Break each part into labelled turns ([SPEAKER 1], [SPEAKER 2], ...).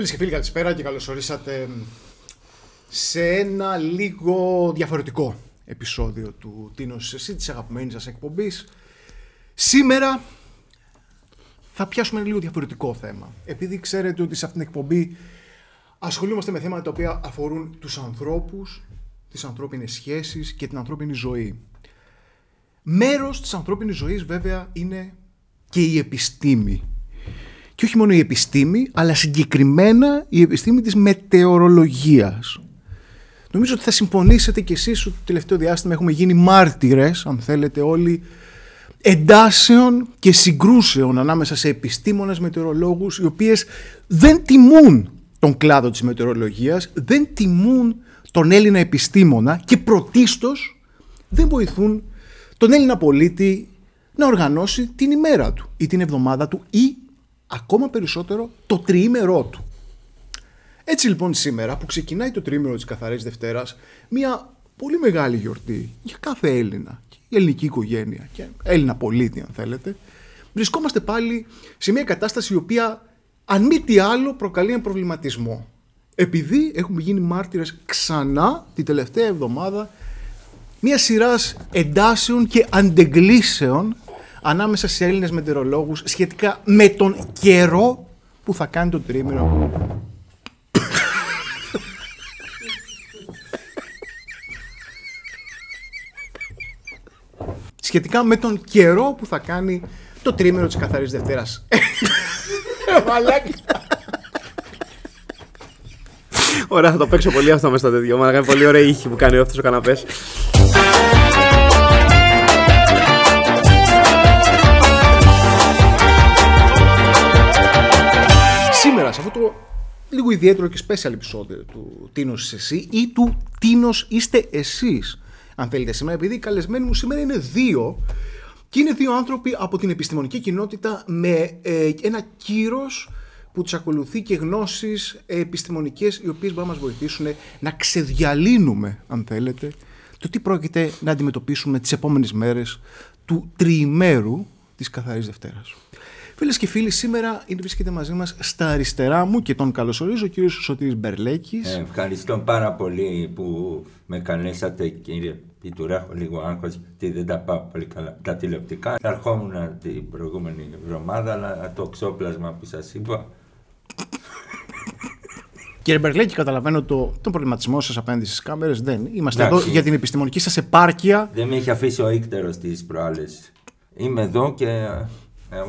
[SPEAKER 1] Φίλες και φίλοι, καλησπέρα και καλώς ορίσατε σε ένα λίγο διαφορετικό επεισόδιο του Τίνος Εσύ, της αγαπημένης σας εκπομπής. Σήμερα θα πιάσουμε ένα λίγο διαφορετικό θέμα. Επειδή ξέρετε ότι σε αυτήν την εκπομπή ασχολούμαστε με θέματα τα οποία αφορούν τους ανθρώπους, τις ανθρώπινες σχέσεις και την ανθρώπινη ζωή. Μέρος της ανθρώπινης ζωής βέβαια είναι και η επιστήμη. Και όχι μόνο η επιστήμη, αλλά συγκεκριμένα η επιστήμη της μετεωρολογίας. Νομίζω ότι θα συμφωνήσετε κι εσείς ότι το τελευταίο διάστημα έχουμε γίνει μάρτυρες, αν θέλετε όλοι, εντάσεων και συγκρούσεων ανάμεσα σε επιστήμονες μετεωρολόγους οι οποίες δεν τιμούν τον κλάδο της μετεωρολογίας, δεν τιμούν τον Έλληνα επιστήμονα και πρωτίστως δεν βοηθούν τον Έλληνα πολίτη να οργανώσει την ημέρα του ή την εβδομάδα του ή ακόμα περισσότερο το τριήμερό του. Έτσι λοιπόν σήμερα που ξεκινάει το τριήμερο της Καθαρής Δευτέρας μια πολύ μεγάλη γιορτή για κάθε Έλληνα, η ελληνική οικογένεια και Έλληνα πολίτη αν θέλετε βρισκόμαστε πάλι σε μια κατάσταση η οποία αν μη τι άλλο προκαλεί ένα προβληματισμό. Επειδή έχουμε γίνει μάρτυρες ξανά την τελευταία εβδομάδα μια σειράς εντάσεων και αντεγκλήσεων ανάμεσα σε Έλληνες μετεωρολόγους σχετικά με τον καιρό που θα κάνει το τρίμηνο. σχετικά με τον καιρό που θα κάνει το τρίμηνο της Καθαρής Δευτέρας. Μαλάκι.
[SPEAKER 2] Ωραία, θα το παίξω πολύ αυτό μέσα στα τέτοια. Μα κάνει πολύ ωραία ήχη που κάνει αυτό ο καναπές.
[SPEAKER 1] Σήμερα, σε αυτό το λίγο ιδιαίτερο και special επεισόδιο του Τίνος είσαι εσύ ή του Τίνος είστε εσείς, αν θέλετε σήμερα, επειδή οι καλεσμένοι μου σήμερα είναι δύο και είναι δύο άνθρωποι από την επιστημονική κοινότητα με ε, ένα κύρος που τους ακολουθεί και γνώσεις επιστημονικές οι οποίες μπορούν να μας βοηθήσουν να ξεδιαλύνουμε, αν θέλετε, το τι πρόκειται να αντιμετωπίσουμε τις επόμενες μέρες του τριημέρου της Καθαρής Δευτέρας. Φίλες και φίλοι, σήμερα είναι βρίσκεται μαζί μας στα αριστερά μου και τον καλωσορίζω ο κύριος Σωτήρης Μπερλέκης.
[SPEAKER 3] Ε, ευχαριστώ πάρα πολύ που με καλέσατε κύριε Πιτουρά. Έχω λίγο άγχος γιατί δεν τα πάω πολύ καλά τα τηλεοπτικά. Θα ερχόμουν την προηγούμενη εβδομάδα, αλλά το ξόπλασμα που σας είπα.
[SPEAKER 1] Κύριε Μπερλέκη, καταλαβαίνω το, τον προβληματισμό σας απέναντι στις κάμερες. Δεν. Είμαστε
[SPEAKER 3] Εντάξει.
[SPEAKER 1] εδώ για την επιστημονική σας επάρκεια.
[SPEAKER 3] Δεν με έχει αφήσει ο ίκτερο τη προάλλες. Είμαι εδώ και ε,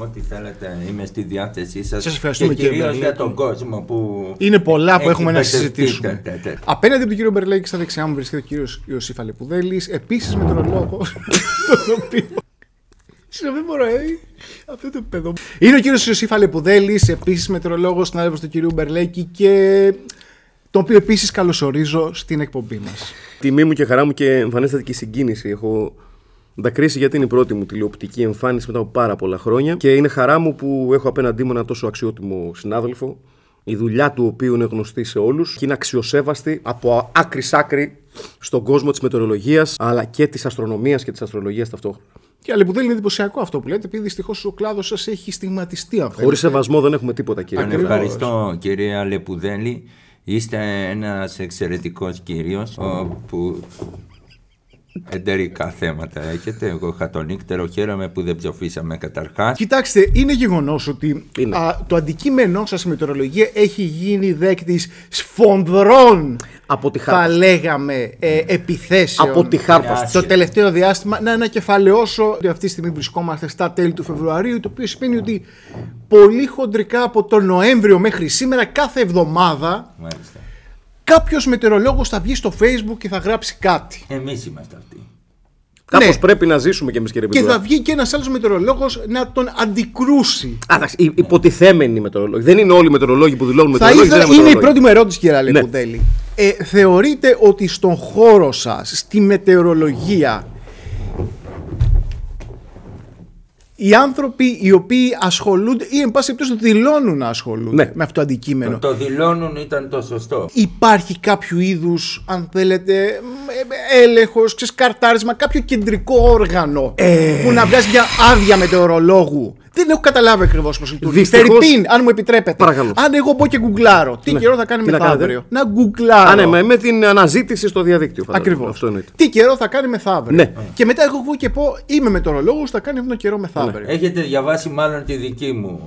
[SPEAKER 3] ό,τι θέλετε είμαι στη διάθεσή σας.
[SPEAKER 1] Σας ευχαριστούμε,
[SPEAKER 3] και
[SPEAKER 1] κύριε
[SPEAKER 3] κυρίως για
[SPEAKER 1] Μπερλέκη.
[SPEAKER 3] τον κόσμο που.
[SPEAKER 1] Είναι πολλά που
[SPEAKER 3] έχει
[SPEAKER 1] έχουμε να
[SPEAKER 3] μπερδευτεί.
[SPEAKER 1] συζητήσουμε.
[SPEAKER 3] Τε, τε, τε.
[SPEAKER 1] Απέναντι από τον κύριο Μπερλέκη, στα δεξιά μου βρίσκεται ο κύριος Ιωσήφ Αλεπουδέλης, επίσης με τον λόγο. τον οποίο. Συγγνώμη, δεν μπορώ, ε. Αυτό το παιδό. Είναι ο κύριος Ιωσήφ Αλεπουδέλης, επίσης μετρολόγο, συνάδελφο του κυρίου Μπερλέκη και τον οποίο επίσης καλωσορίζω στην εκπομπή μας.
[SPEAKER 2] Τιμή μου και χαρά μου και εμφανίστατη συγκίνηση. Έχω δακρύσει γιατί είναι η πρώτη μου τηλεοπτική εμφάνιση μετά από πάρα πολλά χρόνια. Και είναι χαρά μου που έχω απέναντί μου ένα τόσο αξιότιμο συνάδελφο, η δουλειά του οποίου είναι γνωστή σε όλους και είναι αξιοσέβαστη από άκρη σ' άκρη στον κόσμο της μετεωρολογίας αλλά και της αστρονομίας και της αστρολογίας ταυτόχρονα.
[SPEAKER 1] Και Αλεπουδέλη είναι εντυπωσιακό αυτό που λέτε, επειδή δυστυχώς ο κλάδος σας έχει στιγματιστεί αυτό.
[SPEAKER 2] Χωρίς σεβασμό δεν έχουμε τίποτα, κύριε.
[SPEAKER 3] Αν
[SPEAKER 2] Πιτουρά.
[SPEAKER 3] ευχαριστώ κυρία Λεπουδέλη. Είστε ένας εξαιρετικός κύριος ο, που εντερικά θέματα έχετε. Εγώ είχα τον ίκτερο, χαίρομαι που δεν ψοφήσαμε καταρχάς.
[SPEAKER 1] Κοιτάξτε, είναι γεγονός ότι
[SPEAKER 2] Είναι.
[SPEAKER 1] α, το αντικείμενό σας η μετεωρολογία έχει γίνει δέκτης σφονδρών,
[SPEAKER 2] Από τη
[SPEAKER 1] θα
[SPEAKER 2] χάρπα.
[SPEAKER 1] λέγαμε, ε, επιθέσεων.
[SPEAKER 2] Από τη χάρπα.
[SPEAKER 3] Άσχετο.
[SPEAKER 1] Το τελευταίο διάστημα, να ανακεφαλαιώσω ότι αυτή τη στιγμή βρισκόμαστε στα τέλη του Φεβρουαρίου, το οποίο σημαίνει ότι πολύ χοντρικά από τον Νοέμβριο μέχρι σήμερα, κάθε εβδομάδα,
[SPEAKER 3] Μάλιστα.
[SPEAKER 1] Κάποιος μετεωρολόγος θα βγει στο Facebook και θα γράψει κάτι.
[SPEAKER 3] Εμείς είμαστε αυτοί.
[SPEAKER 2] Κάπως
[SPEAKER 1] Ναι.
[SPEAKER 2] πρέπει να ζήσουμε κι εμείς, κύριε
[SPEAKER 1] Και
[SPEAKER 2] Πιτουρά.
[SPEAKER 1] θα βγει και ένας άλλος μετεωρολόγος να τον αντικρούσει.
[SPEAKER 2] Α, εντάξει, οι υποτιθέμενοι μετεωρολόγοι. Δεν είναι όλοι οι μετεωρολόγοι που δηλώνουν
[SPEAKER 1] Θα
[SPEAKER 2] μετεωρολόγοι.
[SPEAKER 1] ήθελα,
[SPEAKER 2] δεν
[SPEAKER 1] είναι η
[SPEAKER 2] μετεωρολόγοι.
[SPEAKER 1] πρώτη μου ερώτηση, κύριε
[SPEAKER 2] Ναι.
[SPEAKER 1] Αλεπουδέλη. Ε, θεωρείτε ότι στον χώρο σας, στη μετεωρολογία, οι άνθρωποι οι οποίοι ασχολούνται ή εν πάση περιπτώσει δηλώνουν να ασχολούνται
[SPEAKER 2] Ναι.
[SPEAKER 1] με αυτό το αντικείμενο,
[SPEAKER 3] Το δηλώνουν ήταν το σωστό.
[SPEAKER 1] υπάρχει κάποιο είδους, αν θέλετε, μ, ε, έλεγχος, ξεσκαρτάρισμα, κάποιο κεντρικό όργανο
[SPEAKER 2] Ε.
[SPEAKER 1] που να βγάζει μια άδεια μετεωρολόγου Δεν έχω καταλάβει ακριβώς πώς λειτουργεί.
[SPEAKER 2] Δυστυχώς-
[SPEAKER 1] Φερρυπίν, αν μου επιτρέπετε.
[SPEAKER 2] Παρακαλώ.
[SPEAKER 1] Αν εγώ πω και γκουγκλάρω, τι
[SPEAKER 2] Ναι.
[SPEAKER 1] καιρό θα κάνει
[SPEAKER 2] Τι να
[SPEAKER 1] μεθαύριο; Να γκουγκλάρω.
[SPEAKER 2] Α, ναι, με, με την αναζήτηση στο διαδίκτυο. φαντάζομαι.
[SPEAKER 1] Ακριβώς.
[SPEAKER 2] Αυτό εννοείται.
[SPEAKER 1] Τι καιρό θα κάνει μεθαύριο;
[SPEAKER 2] Ναι.
[SPEAKER 1] Και μετά εγώ βγω και πω είμαι μετεωρολόγο, θα κάνει αυτόν τον καιρό μεθαύριο.
[SPEAKER 3] Έχετε διαβάσει μάλλον τη δική μου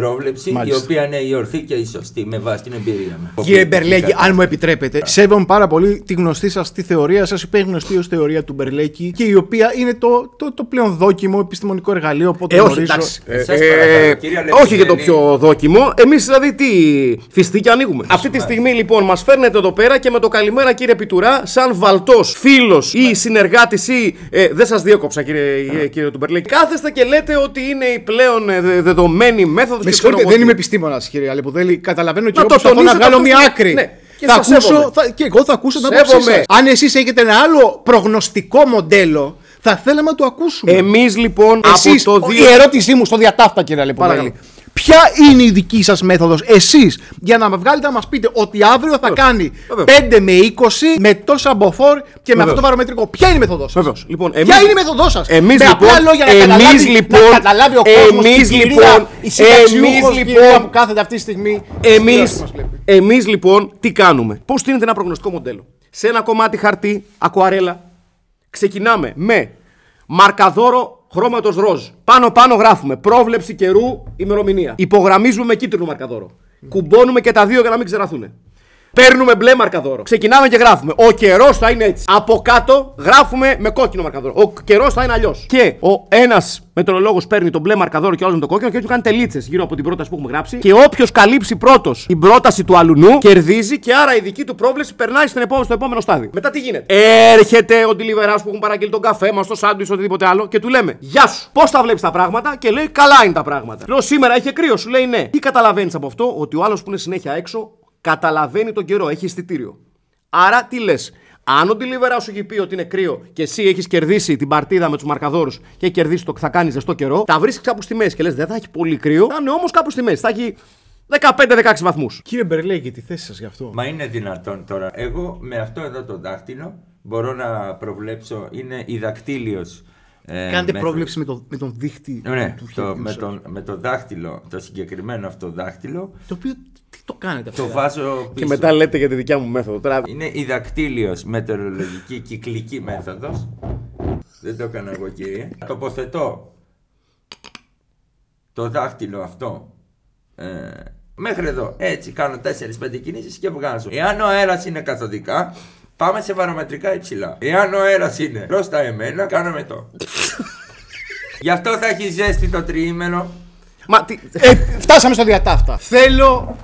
[SPEAKER 3] πρόβλεψη,
[SPEAKER 1] Μάλιστα.
[SPEAKER 3] η οποία είναι η ορθή και η σωστή με βάση την εμπειρία μου.
[SPEAKER 1] Κύριε Μπερλέκη, αν μου επιτρέπετε, σέβομαι πάρα πολύ τη γνωστή σας τη θεωρία σας, η οποία είναι γνωστή ως θεωρία του Μπερλέκη και η οποία είναι το, το, το πλέον δόκιμο επιστημονικό εργαλείο από ό,τι
[SPEAKER 2] Ε, όχι,
[SPEAKER 1] γνωρίζω.
[SPEAKER 2] εντάξει.
[SPEAKER 3] Ε, σας παρακαλώ, κύριε
[SPEAKER 2] όχι και το
[SPEAKER 3] Λεπιδέλη.
[SPEAKER 2] πιο δόκιμο. Εμείς δηλαδή τι φιστίκια ανοίγουμε. Αυτή τη στιγμή λοιπόν μας φέρνετε εδώ πέρα και με το καλημέρα κύριε Πιτουρά, σαν βαλτός φίλος ή συνεργάτης ή. Ε, δεν σας διέκοψα κύριε, ε, κύριε Τουμπερλέκη. Κάθεστε και λέτε ότι είναι η πλέον ε, δε- δεδομένη μέθοδος.
[SPEAKER 1] Με συγχωρείτε, δεν είμαι επιστήμονας, κύριε Αλεπουδέλη. Καταλαβαίνω και
[SPEAKER 2] Να
[SPEAKER 1] εγώ
[SPEAKER 2] το
[SPEAKER 1] προσπαθώ να
[SPEAKER 2] τονίσετε
[SPEAKER 1] βγάλω
[SPEAKER 2] αυτό
[SPEAKER 1] μια
[SPEAKER 2] στη-
[SPEAKER 1] άκρη.
[SPEAKER 2] Ναι, και
[SPEAKER 1] θα
[SPEAKER 2] σας
[SPEAKER 1] ακούσω,
[SPEAKER 2] σέβομαι.
[SPEAKER 1] θα, και εγώ θα ακούσω την
[SPEAKER 2] Σέβομαι.
[SPEAKER 1] άποψή σας. Αν εσείς έχετε ένα άλλο προγνωστικό μοντέλο, θα θέλαμε να το ακούσουμε.
[SPEAKER 2] Εμείς λοιπόν
[SPEAKER 1] Εσείς,
[SPEAKER 2] από το
[SPEAKER 1] η
[SPEAKER 2] 2.
[SPEAKER 1] ερώτησή μου στο διατάφτα, κύριε Αλεπουδέλη.
[SPEAKER 2] Παρακαλώ.
[SPEAKER 1] Ποια είναι η δική σας μέθοδος, εσείς, για να με βγάλετε να μας πείτε ότι αύριο θα κάνει
[SPEAKER 2] Βεβαίως.
[SPEAKER 1] 5 με 20 με τόσα μποφόρ και με αυτό το βαρομετρικό. Ποια είναι η μέθοδός σας;
[SPEAKER 2] Βεβαίως. Λοιπόν,
[SPEAKER 1] Ποια
[SPEAKER 2] εμείς-
[SPEAKER 1] είναι η μέθοδός σας;
[SPEAKER 2] Εμείς
[SPEAKER 1] με απλά
[SPEAKER 2] λοιπόν-
[SPEAKER 1] λόγια να,
[SPEAKER 2] εμείς
[SPEAKER 1] καταλάβει,
[SPEAKER 2] λοιπόν-
[SPEAKER 1] να καταλάβει ο κόσμος.
[SPEAKER 2] εμείς
[SPEAKER 1] η
[SPEAKER 2] λοιπόν-
[SPEAKER 1] κυρία, η συνταξιούχος
[SPEAKER 2] εμείς
[SPEAKER 1] κυρία
[SPEAKER 2] λοιπόν-
[SPEAKER 1] που κάθεται αυτή τη στιγμή.
[SPEAKER 2] Εμείς,
[SPEAKER 1] μας βλέπει;
[SPEAKER 2] εμείς λοιπόν τι κάνουμε; Πώς στείνεται ένα προγνωστικό μοντέλο; Σε ένα κομμάτι χαρτί, ακουαρέλα, ξεκινάμε με μαρκαδόρο χρώματος ροζ. Πάνω πάνω γράφουμε πρόβλεψη καιρού ημερομηνία. Υπογραμμίζουμε με κίτρινο μαρκαδόρο. Κουμπώνουμε και τα δύο για να μην ξεραθούν. Παίρνουμε μπλε μαρκαδόρο. Ξεκινάμε και γράφουμε. Ο καιρός θα είναι έτσι. Από κάτω γράφουμε με κόκκινο μαρκαδόρο. Ο καιρός θα είναι αλλιώς. Και ο ένας μετρολόγος παίρνει το μπλε μαρκαδόρο και ο άλλο με το κόκκινο και έτσι κάνει τελίτσες γύρω από την πρόταση που έχουμε γράψει. Και όποιος καλύψει πρώτος την πρόταση του αλουνού κερδίζει και άρα η δική του πρόβλεψη περνάει στην επόμενο, στο επόμενο στάδιο. Μετά τι γίνεται; Έρχεται ο ντιλιβερά που έχουν παραγγείλει τον καφέ μας, το σάντουιτς, οτιδήποτε άλλο και του λέμε Γεια σου, πώς τα βλέπεις τα πράγματα; Και λέει Καλά είναι τα πράγματα. Λέω σήμερα είχε κρύο, σου λέει ναι. Τι καταλαβαίνεις από αυτό, ότι ο άλλος που είναι συνέχεια έξω καταλαβαίνει τον καιρό, έχει αισθητήριο. Άρα τι λες, αν ο Ντιλιβερά σου έχει πει ότι είναι κρύο και εσύ έχεις κερδίσει την παρτίδα με τους μαρκαδόρους και έχει κερδίσεις το θα κάνεις ζεστό καιρό, τα βρίσκεις κάπου στη μέση και λες δεν θα έχει πολύ κρύο, θα είναι όμως κάπου στη μέση. Θα έχει 15-16 βαθμούς.
[SPEAKER 1] Κύριε Μπερλέκη, τη θέση σας γι' αυτό.
[SPEAKER 3] Μα είναι δυνατόν τώρα. Εγώ με αυτό εδώ το δάχτυλο μπορώ να προβλέψω, είναι η δακτύλιος. ε,
[SPEAKER 1] Κάντε
[SPEAKER 3] μέθοδος.
[SPEAKER 1] πρόβλεψη με, το, με τον δίχτυ
[SPEAKER 3] Ναι,
[SPEAKER 1] του
[SPEAKER 3] το,
[SPEAKER 1] χεριού
[SPEAKER 3] με,
[SPEAKER 1] σας.
[SPEAKER 3] τον, με το δάχτυλο, το συγκεκριμένο αυτό δάχτυλο,
[SPEAKER 1] Το οποίο τι το κάνετε αυτό.
[SPEAKER 3] το βάζω πίσω.
[SPEAKER 2] Και μετά λέτε για τη δικιά μου μέθοδο. Τώρα
[SPEAKER 3] Είναι η δακτύλιος μετεωρολογική κυκλική μέθοδος. Δεν το έκανα εγώ κύριε. Τοποθετώ το δάχτυλο αυτό ε, μέχρι εδώ. Έτσι κάνω 4-5 κινήσεις και βγάζω. Εάν ο αέρας είναι καθοδικά, πάμε σε βαρομετρικά υψηλά. Εάν ο αέρας είναι προς τα εμένα, κάνουμε το. Γι' αυτό θα έχει ζέστη το τριήμερο.
[SPEAKER 2] Μα τι.
[SPEAKER 1] Ε, φτάσαμε στο διατάφτα. Θέλω.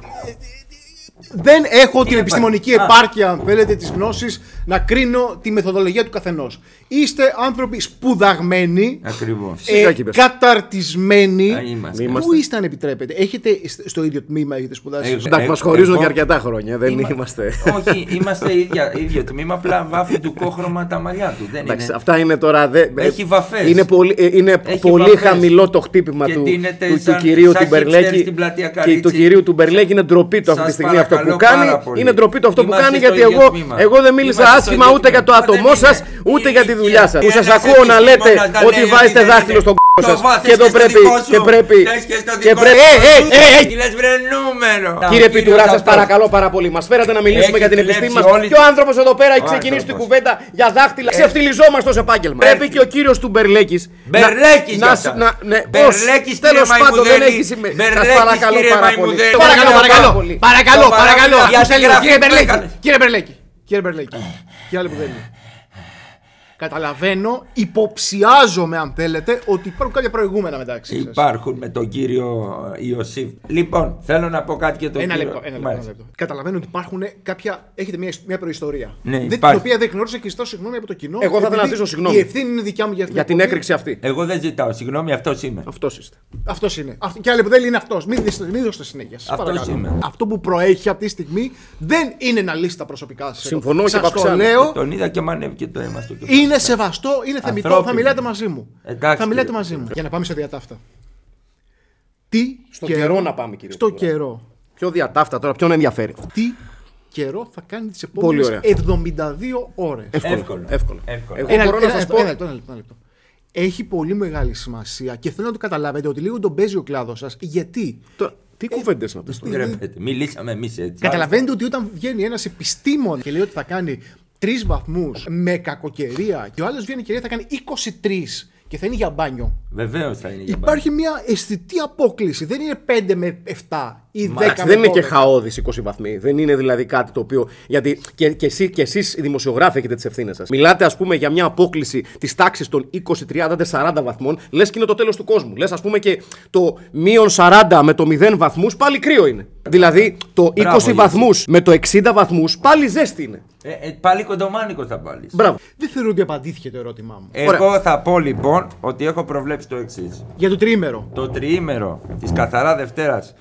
[SPEAKER 1] Δεν έχω την
[SPEAKER 3] είναι
[SPEAKER 1] επιστημονική
[SPEAKER 3] πάλι; Α.
[SPEAKER 1] επάρκεια, αν θέλετε, της γνώσης να κρίνω τη μεθοδολογία του καθενός. Είστε άνθρωποι σπουδαγμένοι,
[SPEAKER 3] Ακριβώς.
[SPEAKER 2] Φυσικά
[SPEAKER 1] ε,
[SPEAKER 2] και είπες.
[SPEAKER 1] καταρτισμένοι.
[SPEAKER 3] Α, είμαστε.
[SPEAKER 2] Είμαστε.
[SPEAKER 1] Πού είστε, αν επιτρέπετε, έχετε σ- στο ίδιο τμήμα, έχετε σπουδάσει;
[SPEAKER 3] Εγώ-
[SPEAKER 2] Εντάξει, μας
[SPEAKER 3] εγώ-
[SPEAKER 2] χωρίζουν
[SPEAKER 3] εγώ-
[SPEAKER 2] και αρκετά χρόνια. Δεν
[SPEAKER 3] Είμα-
[SPEAKER 2] είμαστε.
[SPEAKER 3] Όχι, είμαστε ίδια, ίδιο τμήμα, απλά βάφει του κόχρωμα τα μαλλιά του. Δεν
[SPEAKER 2] Εντάξει,
[SPEAKER 3] είναι.
[SPEAKER 2] αυτά είναι τώρα. Δε,
[SPEAKER 3] Έχει βαφές.
[SPEAKER 2] Είναι πολύ, ε, είναι
[SPEAKER 3] Έχει
[SPEAKER 2] πολύ
[SPEAKER 3] βαφές.
[SPEAKER 2] χαμηλό το χτύπημα
[SPEAKER 3] Και
[SPEAKER 2] του,
[SPEAKER 3] δίνεται
[SPEAKER 2] του, του
[SPEAKER 3] σαν-
[SPEAKER 2] κυρίου
[SPEAKER 3] σαν
[SPEAKER 2] του
[SPEAKER 3] hipster
[SPEAKER 2] Μπερλέκη.
[SPEAKER 3] στην πλατεία
[SPEAKER 2] Και
[SPEAKER 3] Καρίτσι.
[SPEAKER 2] του κυρίου του Μπερλέκη είναι ντροπή του αυτή τη
[SPEAKER 3] Σας
[SPEAKER 2] στιγμή αυτό που
[SPEAKER 3] παρακαλώ πάρα
[SPEAKER 2] κάνει.
[SPEAKER 3] πολύ.
[SPEAKER 2] Είναι ντροπή του αυτό που
[SPEAKER 3] Είμαστε
[SPEAKER 2] κάνει
[SPEAKER 3] στο
[SPEAKER 2] γιατί
[SPEAKER 3] ίδιο
[SPEAKER 2] εγώ,
[SPEAKER 3] τμήμα.
[SPEAKER 2] εγώ δεν μίλησα
[SPEAKER 3] Είμαστε στο
[SPEAKER 2] άσχημα
[SPEAKER 3] ίδιο
[SPEAKER 2] ούτε για το
[SPEAKER 3] τμήμα.
[SPEAKER 2] άτομό
[SPEAKER 3] Δεν
[SPEAKER 2] σας
[SPEAKER 3] είναι.
[SPEAKER 2] ούτε
[SPEAKER 3] Είναι
[SPEAKER 2] για τη δουλειά σας.
[SPEAKER 3] ηλικία.
[SPEAKER 2] Που σας
[SPEAKER 3] Ένας
[SPEAKER 2] ακούω να λέτε
[SPEAKER 3] επιστήμονας τα
[SPEAKER 2] ότι
[SPEAKER 3] λέει
[SPEAKER 2] βάζετε
[SPEAKER 3] ότι δεν
[SPEAKER 2] δάχτυλο
[SPEAKER 3] είναι.
[SPEAKER 2] στον
[SPEAKER 3] Το
[SPEAKER 2] κ***ο σας
[SPEAKER 3] βάθες
[SPEAKER 2] και το
[SPEAKER 3] στο
[SPEAKER 2] πρέπει.
[SPEAKER 3] δικό σου.
[SPEAKER 2] Και πρέπει.
[SPEAKER 3] Θες και στο
[SPEAKER 2] Και
[SPEAKER 3] δικό
[SPEAKER 2] πρέπει.
[SPEAKER 3] σου.
[SPEAKER 2] Ε, ε, ε, ε,
[SPEAKER 3] Τι λες βρε νούμερο.
[SPEAKER 2] Κύριε
[SPEAKER 3] Ο
[SPEAKER 2] Πιτουρά,
[SPEAKER 3] κύριος
[SPEAKER 2] σας
[SPEAKER 3] αυτός.
[SPEAKER 2] παρακαλώ πάρα πολύ. Μας φέρατε να μιλήσουμε
[SPEAKER 3] Έχει
[SPEAKER 2] για την
[SPEAKER 3] κλέψει
[SPEAKER 2] επιστήμη μας.
[SPEAKER 3] όλη
[SPEAKER 2] Και ο
[SPEAKER 3] τη-
[SPEAKER 2] άνθρωπος εδώ πέρα έχει
[SPEAKER 3] Ο
[SPEAKER 2] ξεκινήσει την
[SPEAKER 3] άνθρωπος.
[SPEAKER 2] κουβέντα για δάχτυλα. Ξεφτυλιζόμαστε ως επάγγελμα. Πρέπει και ο κύριος του Μπερλέκης.
[SPEAKER 3] Μπερλέκης
[SPEAKER 2] να,
[SPEAKER 3] για
[SPEAKER 2] να,
[SPEAKER 3] αυτά.
[SPEAKER 2] να, ναι,
[SPEAKER 3] Μπερλέκης,
[SPEAKER 2] Τέλο
[SPEAKER 3] κύριε
[SPEAKER 2] πάντων δεν
[SPEAKER 3] Μαϊμουδέλη.
[SPEAKER 2] έχει σημασία. Σας
[SPEAKER 3] Μπερλέκης,
[SPEAKER 2] παρακαλώ
[SPEAKER 3] κύριε
[SPEAKER 2] πάρα πολύ.
[SPEAKER 3] Μαϊμουδέλη.
[SPEAKER 2] Σας
[SPEAKER 1] Παρακαλώ,
[SPEAKER 2] πάρα
[SPEAKER 1] παρακαλώ.
[SPEAKER 2] πολύ.
[SPEAKER 1] Παρακαλώ,
[SPEAKER 3] Το
[SPEAKER 1] παρακαλώ.
[SPEAKER 3] παρακαλώ.
[SPEAKER 1] Ακούστε λίγο,
[SPEAKER 3] Γιατί
[SPEAKER 1] Κύριε
[SPEAKER 3] γράφει,
[SPEAKER 1] Μπερλέκη.
[SPEAKER 3] Έκανες.
[SPEAKER 1] Κύριε Μπερλέκη. Κύριε Μπερλέκη. Κύριε Αλεπουδέλη. Καταλαβαίνω, υποψιάζομαι αν θέλετε ότι υπάρχουν κάποια προηγούμενα μεταξύ σας.
[SPEAKER 3] Υπάρχουν με τον κύριο Ιωσήφ. Λοιπόν, θέλω να πω κάτι για τον
[SPEAKER 1] Ένα
[SPEAKER 3] κύριο.
[SPEAKER 1] λεπτό, ένα λεπτό, ένα
[SPEAKER 3] Μάλιστα.
[SPEAKER 1] λεπτό. Καταλαβαίνω ότι υπάρχουν κάποια. Έχετε μια, μια προϊστορία.
[SPEAKER 3] Ναι,
[SPEAKER 1] δεν,
[SPEAKER 3] υπάρχει.
[SPEAKER 1] την οποία δεν γνώρισα και ζητάω συγγνώμη από το κοινό.
[SPEAKER 2] Εγώ θα ήθελα να
[SPEAKER 1] επειδή
[SPEAKER 2] ζητήσω συγγνώμη.
[SPEAKER 1] Η ευθύνη είναι δικιά μου για, αυτή
[SPEAKER 2] Για την έκρηξη αυτή.
[SPEAKER 3] Εγώ δεν ζητάω, συγγνώμη, αυτός είμαι.
[SPEAKER 2] Αυτός είστε.
[SPEAKER 1] Αυτός είναι. Αυτό, και άλλη που δεν είναι αυτός. Μην, δείστε- μην δώσετε συνέχεια. Σας
[SPEAKER 3] Αυτός
[SPEAKER 1] παρακαλώ.
[SPEAKER 3] είμαι.
[SPEAKER 1] Αυτό που προέχει αυτή τη στιγμή δεν είναι να λύσει τα προσωπικά σα.
[SPEAKER 2] Συμφωνώ και
[SPEAKER 1] Σας το
[SPEAKER 2] παυξάνω.
[SPEAKER 1] λέω.
[SPEAKER 3] Τον είδα και μου ανέβηκε το αίμα στο κεφάλι.
[SPEAKER 1] Είναι σεβαστό, είναι θεμητό. Θα
[SPEAKER 3] Ανθρώπινο.
[SPEAKER 1] μιλάτε μαζί μου.
[SPEAKER 3] Εντάξει,
[SPEAKER 1] θα μιλάτε
[SPEAKER 3] κύριε.
[SPEAKER 1] μαζί μου. Για να πάμε σε διατάφτα. Τι
[SPEAKER 2] Στο καιρό να πάμε, κύριε
[SPEAKER 1] Στο
[SPEAKER 2] Πιτουρά.
[SPEAKER 1] καιρό.
[SPEAKER 2] Πιο διατάφτα τώρα, ποιον ενδιαφέρει.
[SPEAKER 1] Τι καιρό θα κάνει τις
[SPEAKER 2] Πολύ
[SPEAKER 1] επόμενες
[SPEAKER 2] ωραία.
[SPEAKER 1] 72 ώρες.
[SPEAKER 2] Εύκολο.
[SPEAKER 3] Εύκολο.
[SPEAKER 2] Εύκολο.
[SPEAKER 3] Εύκολο.
[SPEAKER 2] Εγώ
[SPEAKER 1] Ένα,
[SPEAKER 2] μπορώ
[SPEAKER 1] ένα,
[SPEAKER 2] να σας
[SPEAKER 1] λεπτό,
[SPEAKER 2] πω.
[SPEAKER 1] ένα λεπτό, ένα λεπτό, ένα λεπτό. έχει πολύ μεγάλη σημασία και θέλω να το καταλάβετε ότι λίγο τον παίζει ο κλάδος σας. Γιατί.
[SPEAKER 2] Τώρα, τι κουβέντες να πεις.
[SPEAKER 3] Ρε παιδί, μιλήσαμε εμείς έτσι.
[SPEAKER 1] Καταλαβαίνετε ότι όταν βγαίνει ένας επιστήμον και λέει ότι θα κάνει τρεις βαθμούς με κακοκαιρία και ο άλλος βγαίνει και λέει θα κάνει 23 και θα είναι για μπάνιο.
[SPEAKER 3] Βεβαίως θα είναι για
[SPEAKER 1] Υπάρχει μια αισθητή απόκληση. Δεν είναι 5 με 7 ή 10 με 12.
[SPEAKER 2] δεν είναι και χαόδης 20 βαθμοί. Δεν είναι δηλαδή κάτι το οποίο. Γιατί και, και, εσύ, και εσείς οι δημοσιογράφοι έχετε τις ευθύνες σας. Μιλάτε, ας πούμε, για μια απόκληση της τάξης των 20, 30, 40 βαθμών, λες και είναι το τέλος του κόσμου. Λες, ας πούμε, και το μείον 40 με το 0 βαθμούς πάλι κρύο είναι. Δηλαδή το 20
[SPEAKER 3] Μπράβο,
[SPEAKER 2] βαθμούς με το 60 βαθμούς πάλι ζέστη είναι.
[SPEAKER 3] Ε, ε, πάλι κοντομάνικο θα βάλεις.
[SPEAKER 2] Μπράβο.
[SPEAKER 1] Δεν θεωρώ ότι απαντήθηκε το ερώτημά μου.
[SPEAKER 3] Εγώ θα πω λοιπόν ότι έχω προβλέψει το εξής.
[SPEAKER 1] Για το τριήμερο.
[SPEAKER 3] Το τριήμερο της καθαρά Δευτέρας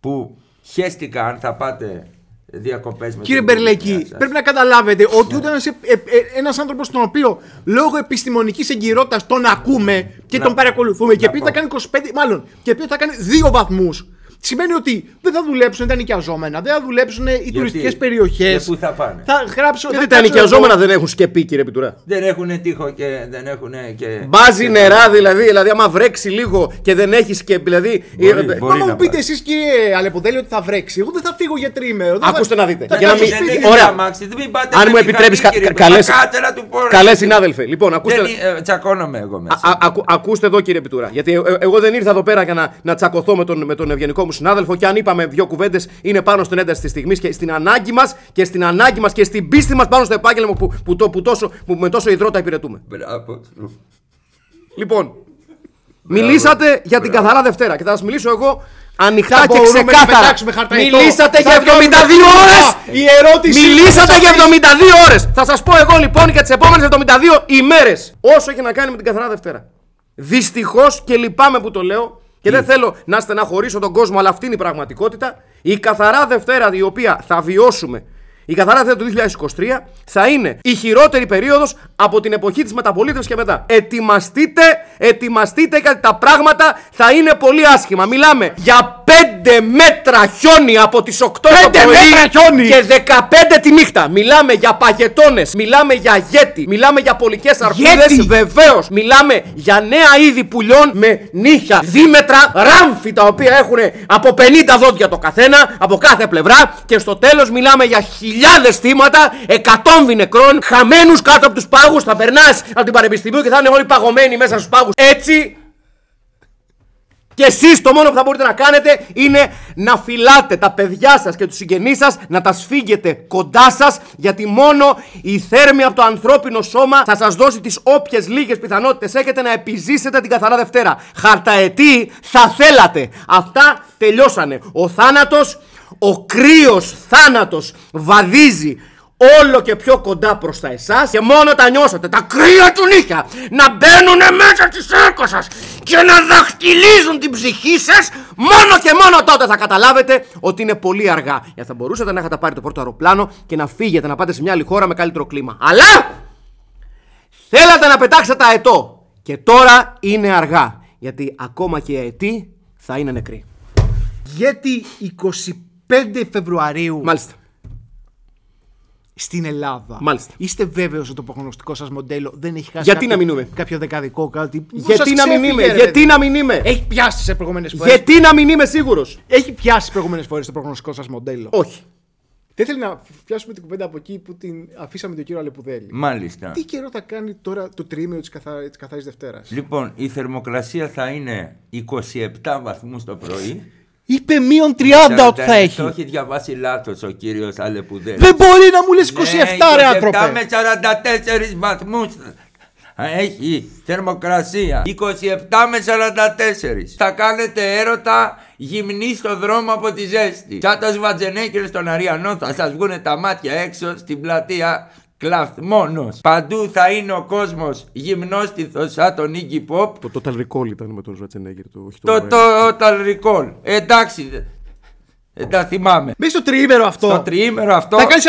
[SPEAKER 3] που χέστηκα αν θα πάτε διακοπές με
[SPEAKER 1] Κύριε
[SPEAKER 3] την
[SPEAKER 1] Μπερλέκη,
[SPEAKER 3] οικογένειά σας.
[SPEAKER 1] πρέπει να καταλάβετε ότι όταν είσαι ε, ε, ένας άνθρωπος τον οποίο λόγω επιστημονικής εγκυρότητας τον ακούμε και
[SPEAKER 3] Να-
[SPEAKER 1] τον παρακολουθούμε και
[SPEAKER 3] να
[SPEAKER 1] πει
[SPEAKER 3] πω.
[SPEAKER 1] ότι θα κάνει 25, μάλλον, και πει ότι θα κάνει δύο βαθμούς, σημαίνει ότι δεν θα δουλέψουν τα νοικιαζόμενα, δεν θα δουλέψουν οι τουριστικές περιοχές.
[SPEAKER 3] Και πού θα πάνε;
[SPEAKER 1] Θα γράψω.
[SPEAKER 2] Γιατί
[SPEAKER 1] θα
[SPEAKER 2] τα
[SPEAKER 1] κάτσω
[SPEAKER 2] νοικιαζόμενα
[SPEAKER 1] εγώ-
[SPEAKER 2] δεν έχουν σκεπή, κύριε Πιτουρά;
[SPEAKER 3] Δεν έχουν τείχο και δεν έχουν και.
[SPEAKER 2] Μπάζει νερά δηλαδή, δηλαδή άμα βρέξει λίγο και δεν έχει σκεπή. Δηλαδή.
[SPEAKER 3] Μπορεί,
[SPEAKER 2] ε,
[SPEAKER 3] μπορεί.
[SPEAKER 1] Μα μου
[SPEAKER 3] να
[SPEAKER 1] πείτε
[SPEAKER 3] πάει.
[SPEAKER 1] εσείς, κύριε Αλεποδέλη, ότι θα βρέξει. Εγώ δεν θα φύγω για τρίμερο. δεν
[SPEAKER 2] Ακούστε
[SPEAKER 1] θα...
[SPEAKER 2] να δείτε.
[SPEAKER 1] Θα
[SPEAKER 2] Για να
[SPEAKER 1] κάτσω
[SPEAKER 2] μην-
[SPEAKER 3] Δεν
[SPEAKER 1] σπίτι.
[SPEAKER 3] έχετε
[SPEAKER 2] Ωραία.
[SPEAKER 3] αμάξι, δεν μην πάτε
[SPEAKER 2] Αν
[SPEAKER 3] με
[SPEAKER 2] μου
[SPEAKER 3] μηχανή,
[SPEAKER 2] επιτρέπεις, κα-
[SPEAKER 3] κύριε.
[SPEAKER 2] καλές-
[SPEAKER 3] Μα Κάτσε να του πω. ρε.
[SPEAKER 2] Καλές συνάδελφε. Λοιπόν, ακούστε.
[SPEAKER 3] Δεν, ε, τσακώνομαι εγώ μέσα.
[SPEAKER 2] Α, ακου- ακούστε εδώ κύριε Πιτούρα. Γιατί ε, ε, εγώ δεν ήρθα εδώ πέρα για να, να τσακωθώ με τον, με τον ευγενικό μου συνάδελφο. Και αν είπαμε δύο κουβέντες, είναι πάνω στην ένταση της στιγμής και στην ανάγκη μας και στην ανάγκη μας και στην πίστη μας πάνω στο επάγγελμα που, που, το- που, τόσο, που με τόσο υδρότα υπηρετούμε.
[SPEAKER 3] Μπράβο.
[SPEAKER 2] Λοιπόν, μιλήσατε για την καθαρά Δευτέρα και θα σας μιλήσω εγώ ανοιχτά
[SPEAKER 1] Θα
[SPEAKER 2] και
[SPEAKER 1] μπορούμε να
[SPEAKER 2] ξεκάθαρα.
[SPEAKER 1] πετάξουμε χαρταετό.
[SPEAKER 2] Μιλήσατε
[SPEAKER 1] Θα
[SPEAKER 2] για 72
[SPEAKER 1] κάνουμε
[SPEAKER 2] ώρες!
[SPEAKER 1] Η ερώτηση
[SPEAKER 2] Μιλήσατε
[SPEAKER 1] που
[SPEAKER 2] για
[SPEAKER 1] σας
[SPEAKER 2] 72 ώρες! Θα σας πω εγώ λοιπόν για τις επόμενες 72 ημέρες. Όσο έχει να κάνει με την καθαρά Δευτέρα. Δυστυχώς και λυπάμαι που το λέω και δεν θέλω να στεναχωρήσω τον κόσμο, αλλά αυτή είναι η πραγματικότητα. Η καθαρά Δευτέρα η οποία θα βιώσουμε, η καθαρά Δευτέρα του 2023, θα είναι η χειρότερη περίοδος από την εποχή της μεταπολίτευσης και μετά. Ετοιμαστείτε, ετοιμαστείτε γιατί τα πράγματα θα είναι πολύ άσχημα. Μιλάμε για 5 μέτρα χιόνι από τις 8 το
[SPEAKER 1] Πέντε
[SPEAKER 2] πρωί
[SPEAKER 1] μέτρα χιόνι!
[SPEAKER 2] και 15 τη νύχτα. Μιλάμε για παγετώνες, μιλάμε για γέτη, μιλάμε για πολικές αρκούδε.
[SPEAKER 1] Γέτη!
[SPEAKER 2] Βεβαίως, μιλάμε για νέα είδη πουλιών με νύχια, δίμετρα, ράμφη τα οποία έχουν από 50 δόντια το καθένα από κάθε πλευρά. Και στο τέλος μιλάμε για χιλιάδες θύματα, εκατόμβοι νεκρών, χαμένους κάτω από τους πάγους. Θα περνάς από την Πανεπιστημίου και θα είναι όλοι παγωμένοι μέσα στους πάγους. Έτσι και εσείς το μόνο που θα μπορείτε να κάνετε είναι να φυλάτε τα παιδιά σας και τους συγγενείς σας, να τα σφίγγετε κοντά σας, γιατί μόνο η θέρμη από το ανθρώπινο σώμα θα σας δώσει τις όποιες λίγες πιθανότητες έχετε να επιζήσετε την καθαρά Δευτέρα. Χαρταετή θα θέλατε. Αυτά τελειώσανε. Ο θάνατος, ο κρύος θάνατος βαδίζει όλο και πιο κοντά προς τα εσάς και μόνο τα νιώσατε τα κρύα του νύχια να μπαίνουν μέσα στη σάρκα σας και να δαχτυλίζουν την ψυχή σας. Μόνο και μόνο τότε θα καταλάβετε ότι είναι πολύ αργά. Γιατί θα μπορούσατε να έχετε πάρει το πρώτο αεροπλάνο και να φύγετε να πάτε σε μια άλλη χώρα με καλύτερο κλίμα. Αλλά θέλατε να πετάξετε τα ετώ και τώρα είναι αργά γιατί ακόμα και οι αετοί θα είναι νεκροί
[SPEAKER 1] Γιατί 25 Φεβρουαρίου
[SPEAKER 2] μάλιστα
[SPEAKER 1] στην Ελλάδα.
[SPEAKER 2] Μάλιστα.
[SPEAKER 1] Είστε βέβαιος ότι το προγνωστικό σας μοντέλο δεν έχει χάσει
[SPEAKER 2] Γιατί
[SPEAKER 1] κάποιο,
[SPEAKER 2] να μην είμαι;
[SPEAKER 1] κάποιο δεκαδικό, κάτι; που
[SPEAKER 2] γιατί
[SPEAKER 1] σας
[SPEAKER 2] να μην
[SPEAKER 1] ξέφυγε,
[SPEAKER 2] είμαι;
[SPEAKER 1] ρε
[SPEAKER 2] γιατί
[SPEAKER 1] παιδί;
[SPEAKER 2] να μην είμαι;
[SPEAKER 1] Έχει πιάσει σε προηγούμενες φορές.
[SPEAKER 2] γιατί να μην είμαι σίγουρος;
[SPEAKER 1] Έχει πιάσει τις προηγούμενες φορές το προγνωστικό σας μοντέλο.
[SPEAKER 2] όχι
[SPEAKER 1] Δεν θέλει να πιάσουμε την κουβέντα από εκεί που την αφήσαμε τον κύριο Αλεπουδέλη.
[SPEAKER 3] Μάλιστα.
[SPEAKER 1] Τι καιρό θα κάνει τώρα το τρίμηνο της καθα... της καθαρή Δευτέρας;
[SPEAKER 3] Λοιπόν, η θερμοκρασία θα είναι 27 βαθμούς το πρωί.
[SPEAKER 1] Είπε μείον 30 ότι θα
[SPEAKER 3] Το
[SPEAKER 1] έχει.
[SPEAKER 3] έχει διαβάσει λάθος ο κύριος Αλεπουδέλης.
[SPEAKER 1] Δεν μπορεί να μου λες 27
[SPEAKER 3] Ναι,
[SPEAKER 1] ρε
[SPEAKER 3] 27
[SPEAKER 1] άνθρωπε.
[SPEAKER 3] με 44 βαθμούς έχει θερμοκρασία. 27 με 44. Θα κάνετε έρωτα γυμνή στο δρόμο από τη ζέστη. Σαν το Σβατζενέκερ στον Αριανό θα σας βγουν τα μάτια έξω στην πλατεία Κλαθμόνος. Παντού θα είναι ο κόσμος γυμνόστιθος σαν τον Iggy Pop.
[SPEAKER 2] Το Total Recall ήταν με τον Schwarzenegger, το, όχι
[SPEAKER 3] Το
[SPEAKER 2] Total
[SPEAKER 3] Total Recall. Εντάξει. Δεν τα θυμάμαι.
[SPEAKER 1] Μέσα στο τριήμερο αυτό.
[SPEAKER 3] Στο τριήμερο αυτό.
[SPEAKER 1] Θα κάνει